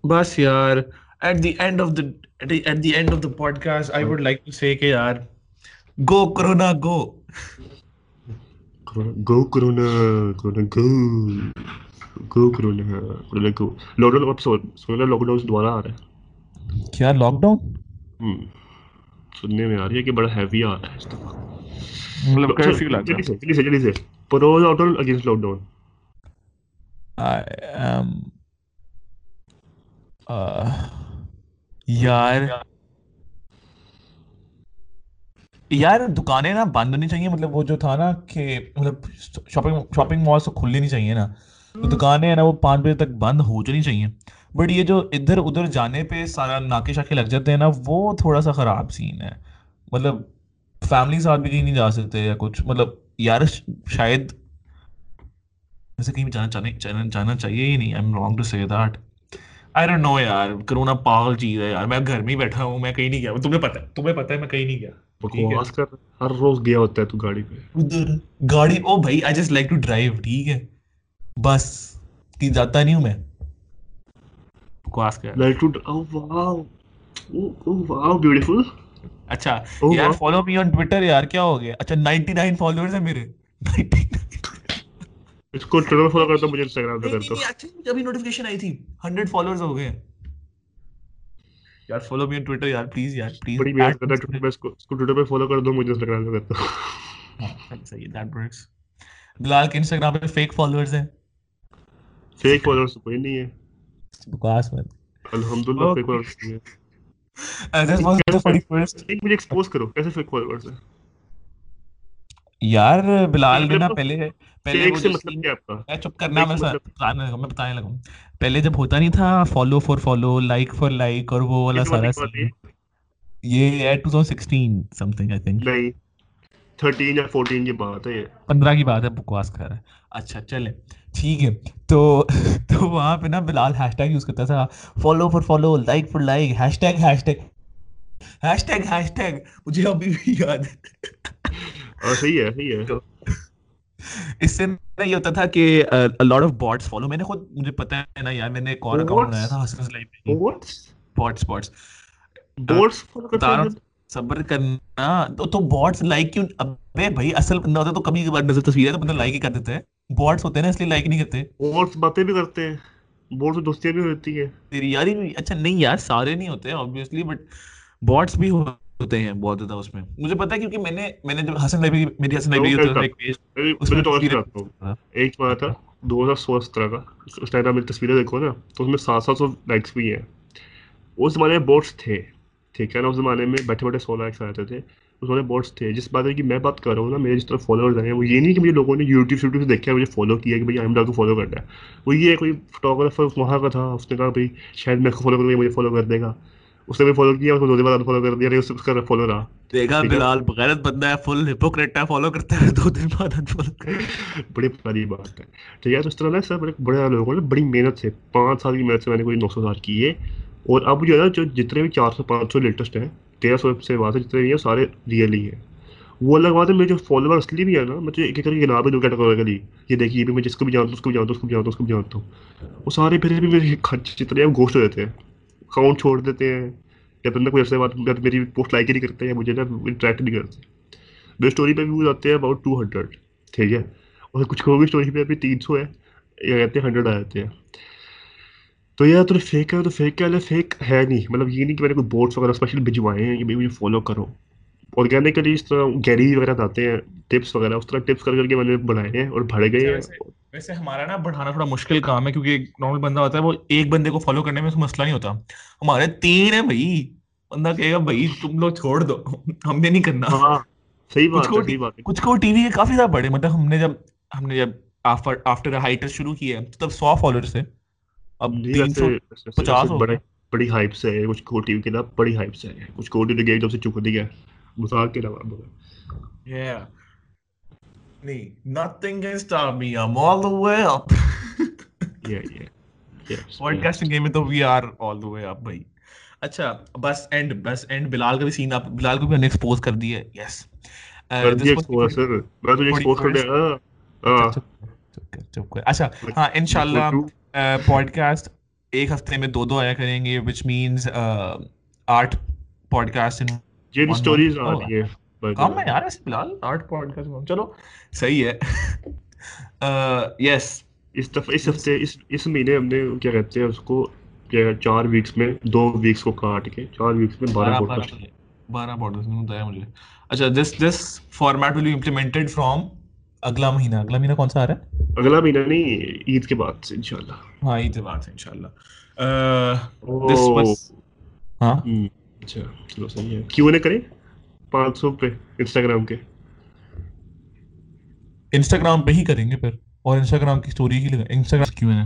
بس یار at the end of the at the end of the podcast I would like to say کہ یار go corona go go corona corona go go corona corona go lockdown اب سولہ lock down دوبارہ آ رہا ہے۔ کیا لاک ڈاؤن سننے میں آ رہی ہے کہ بڑا ہیوی آ رہا ہے اس دفعہ۔ مطلب کرفیو لگا جلدی سے جلدی سے جلدی سے۔ پروز out on against lockdown یار۔ یار دکانیں نا بند ہونی چاہیے۔ مطلب وہ جو تھا نا کہ مطلب شاپنگ شاپنگ مالس کھلنی نہیں چاہیے نا۔ دکانیں ہیں نا وہ پانچ بجے تک بند ہو جانی چاہیے۔ بٹ یہ جو ادھر ادھر جانے پہ سارا ناکے شاکے لگ جاتے ہیں نا وہ تھوڑا سا خراب سین ہے۔ مطلب فیملی ساتھ بھی کہیں نہیں جا سکتے یا کچھ۔ مطلب یار شاید ویسے کہیں بھی جانا جانا جانا چاہیے ہی نہیں۔ I am wrong to say that I don't know یار کرونا پاگل چیز ہے یار۔ میں گھر میں ہی بیٹھا ہوں میں کہیں نہیں گیا۔ تمہیں پتہ ہے تمہیں پتہ ہے میں کہیں نہیں گیا۔ ہر روز گیا ہوتا ہے تو گاڑی پہ۔ ادھر گاڑی او بھائی I just like to drive ٹھیک ہے۔ بس کی جاتا نہیں ہوں میں۔ فیک فالوئر <laughs> کوئی نہیں ہے۔ بکواس مت الحمدللہ fake forward that was the funny first ایک مجھے ایکسپوز کرو کیسے فیک فارورڈ ہے یار بلال نے پہلے پہلے ایک سے مطلب کیا آپ کا چپ کرنا میں بتانے میں بتانے لگا پہلے جب ہوتا نہیں تھا follow for follow like for like اور وہ والا سارا یہ ہے 2016 سم تھنگ آئی تھنک نہیں 13 یا 14 کی بات ہے 15 کی بات ہے بکواس کر رہا ہے اچھا چلیں ٹھیک ہے۔ تو تو وہاں پہ نا بلال ہیش ٹیگ یوز کرتا تھا۔ Follow for follow like for like hashtag hashtag hashtag hashtag مجھے ابھی بھی یاد ہے۔ اس سے نا یہ ہوتا تھا کہ لاٹ آف باٹس فالو میں نے خود مجھے پتا ہے نا یار میں نے ایک اور اکاؤنٹ بنایا تھا ہسنس لائف میں۔ باٹس باٹس باٹس فالو صبر کرنا۔ تو باٹس لائک کیوں؟ ابے بھائی اصل بندہ ہوتا تو کبھی کبھار نظر تصویر ہے تو بندہ لائک ہی کر دیتا ہے۔ بوٹس ہوتے ہیں نا اس لیے لائک نہیں کرتے. بوٹس باتیں بھی کرتے ہیں. بوٹس سے دوستیاں بھی ہوتی ہیں. تیری یاری اچھا نہیں یار سارے نہیں ہوتے ابویسلی بٹ بوٹس بھی ہوتے ہیں بہت زیادہ اس میں. مجھے پتہ ہے کیونکہ میں نے میں نے جب حسن نبی میری حسن نبی ہوتا ایک پیج ایک بار تھا 2016 سترہ کا. اس ٹائم میری تصویریں دیکھو نا تو اس میں سات سات سو لائکس بھی ہیں. اس زمانے میں تھے ٹھیک ہے نا اس زمانے میں بیٹھے بیٹھے سو لائکس تھے. سارے بوٹس تھے۔ جس بات ہے کہ میں بات کر رہا ہوں نا میرے جس طرح فالوورز ہیں وہ یہ نہیں کہ مجھے لوگوں نے یوٹیوب شوٹیوب سے دیکھا ہے مجھے فالو کیا کہ بھائی آئمڈا کو فالو کرنا ہے۔ وہ یہ کوئی فوٹوگرافر وہاں کا تھا اس نے کہا بھائی شاید میں فالو کروں گا مجھے فالو کر دے گا۔ اس نے بھی فالو کیا اس کو دو دن بعد فالو کر دیا اس کا فالو رہا۔ دیکھا بلال غیرت بندہ ہے فل ہپوکریٹ ہے فالو کرتا ہے دو دن بعد فالو کر بڑی پرانی بات ہے۔ ٹھیک ہے تو اس طرح نا سر بڑے بڑے لوگوں نے بڑی محنت سے پانچ سال کی محنت سے میں نے کوئی نو سو ہزار کی ہے۔ اور اب جو ہے نا، جو جتنے بھی چار سو، پانچ سو لیٹسٹ ہیں، تیرہ سو سے بات ہے جتنے بھی ہیں، سارے ریئل ہی ہیں۔ وہ الگ بات ہے میرے جو فالوور اصلی بھی ہے نا، میں ایک ایک کر کے نام بھی دوں کیٹاگوری یہ دیکھیے بھی میں جس کو بھی جانتا ہوں، اس کو بھی جانتا ہوں، اس کو بھی جانتا ہوں، اس کو بھی جانتا ہوں۔ وہ سارے پھر بھی میرے خرچ جتنے ہیں گوشت ہو جاتے ہیں۔ اکاؤنٹ چھوڑ دیتے ہیں، یا پھر کوئی ایسے بات بعد میری پوسٹ لائک ہی نہیں کرتے ہیں، مجھے نا انٹریکٹ نہیں کرتے۔ میرے اسٹوری پہ بھی وہ جاتے ہیں اباؤٹ ٹو ہنڈریڈ ٹھیک ہے۔ اور کچھ کو بھی اسٹوری پہ ابھی تین سو ہے، یا کہتے ہیں ہنڈریڈ آ جاتے ہیں۔ تو یہ تو فیک ہے تو فیک ہے فیک ہے نہیں۔ مطلب یہ نہیں کہ میں نے کوئی بورڈس وغیرہ اسپیشل بھجوائے ہیں کہ بھائی مجھے فالو کرو۔ آرگینکلی اس طرح گیری وغیرہ آتے ہیں ٹپس وغیرہ اس طرح ٹپس کر کر کے میں نے بڑھائے ہیں اور بڑھ گئے ہیں۔ ویسے ہمارا نا بڑھانا تھوڑا مشکل کام ہے کیونکہ ایک نارمل بندہ ہوتا ہے وہ ایک بندے کو فالو کرنے میں مسئلہ نہیں ہوتا۔ ہمارے تین ہیں بھائی۔ بندہ کہے گا بھائی تم لوگ چھوڑ دو ہم نے نہیں کرنا۔ ہاں، صحیح بات ہے کچھ کو ٹی وی کے کافی زیادہ بڑے مطلب ہم نے جب ہم نے جب آفٹر ہائٹر شروع کیا ہے تو تب سو فالوورس ہیں اب جی، تین سو پچاس بڑی ہائپ سے کچھ کوٹی کے علاوہ بڑی ہائپ سے کچھ کوٹی نے گیٹ جب سے چک دیا ہے مذاق کے علاوہ yeah. نہیں nothing can stop me I'm all the way up. Yeah yeah. Game میں تو وی آر آل دا وے اپ بھائی اچھا بس اینڈ بس اینڈ بلال کا بھی سین اپ بلال کو بھی ہم ایکسپوز uh, کر دیا یس کر دیا ایکسپوز سر۔ میں تو ایکسپوز کر دیا۔ چپ کر اچھا ہاں انشاءاللہ پوڈ کاسٹ ایک ہفتے میں دو دو آیا کریں گے which means art podcast ہے یار ایسے بلال آرٹ پوڈ کاسٹ چلو صحیح ہے۔ یس اس اس ہفتے اس مہینے ہم نے کیا کہتے ہیں اس کو چار ویکس میں دو ویکس کو کاٹ کے چار ویکس میں بارہ بارہ بتایا مجھے۔ اچھا اگلا مہینہ اگلا مہینہ کون سا آ رہا ہے؟ اگلا مہینہ نہیں عید کے بعد سے انشاءاللہ۔ ہاں عید کے بعد سے انشاءاللہ ہاں؟ اچھا چلو صحیح ہے۔ کیوں نہ کریں؟ پانچ سو پہ انسٹاگرام کے۔ انسٹاگرام پہ ہی کریں گے پھر۔ اور انسٹاگرام کی اسٹوری ہی لگا انسٹاگرام کیوں ہے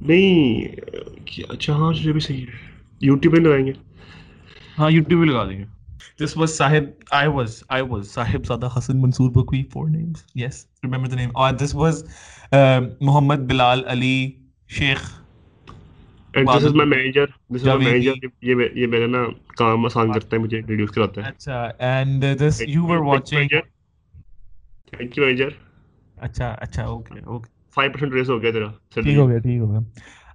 نہیں اچھا ہاں یہ بھی صحیح ہے۔ یوٹیوب پہ لگائیں گے۔ ہاں یوٹیوب پہ لگا دیں گے۔ دس واز صاحب آئی was I was Sahibzada Hasan Mansoor بکوی four names yes remember the name اور this was Muhammad Bilal Ali Sheikh and this is my manager this is my manager یہ یہ میرا نا کام آسان کرتا ہے مجھے ریڈیوس کراتا ہے اچھا and you were watching thank you manager اچھا اچھا اوکے اوکے 5% ریس ہو گیا تیرا ٹھیک ہو گیا ٹھیک ہو گیا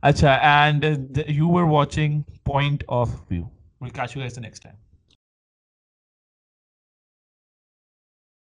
اچھا and you were watching point of view will catch you guys the next time.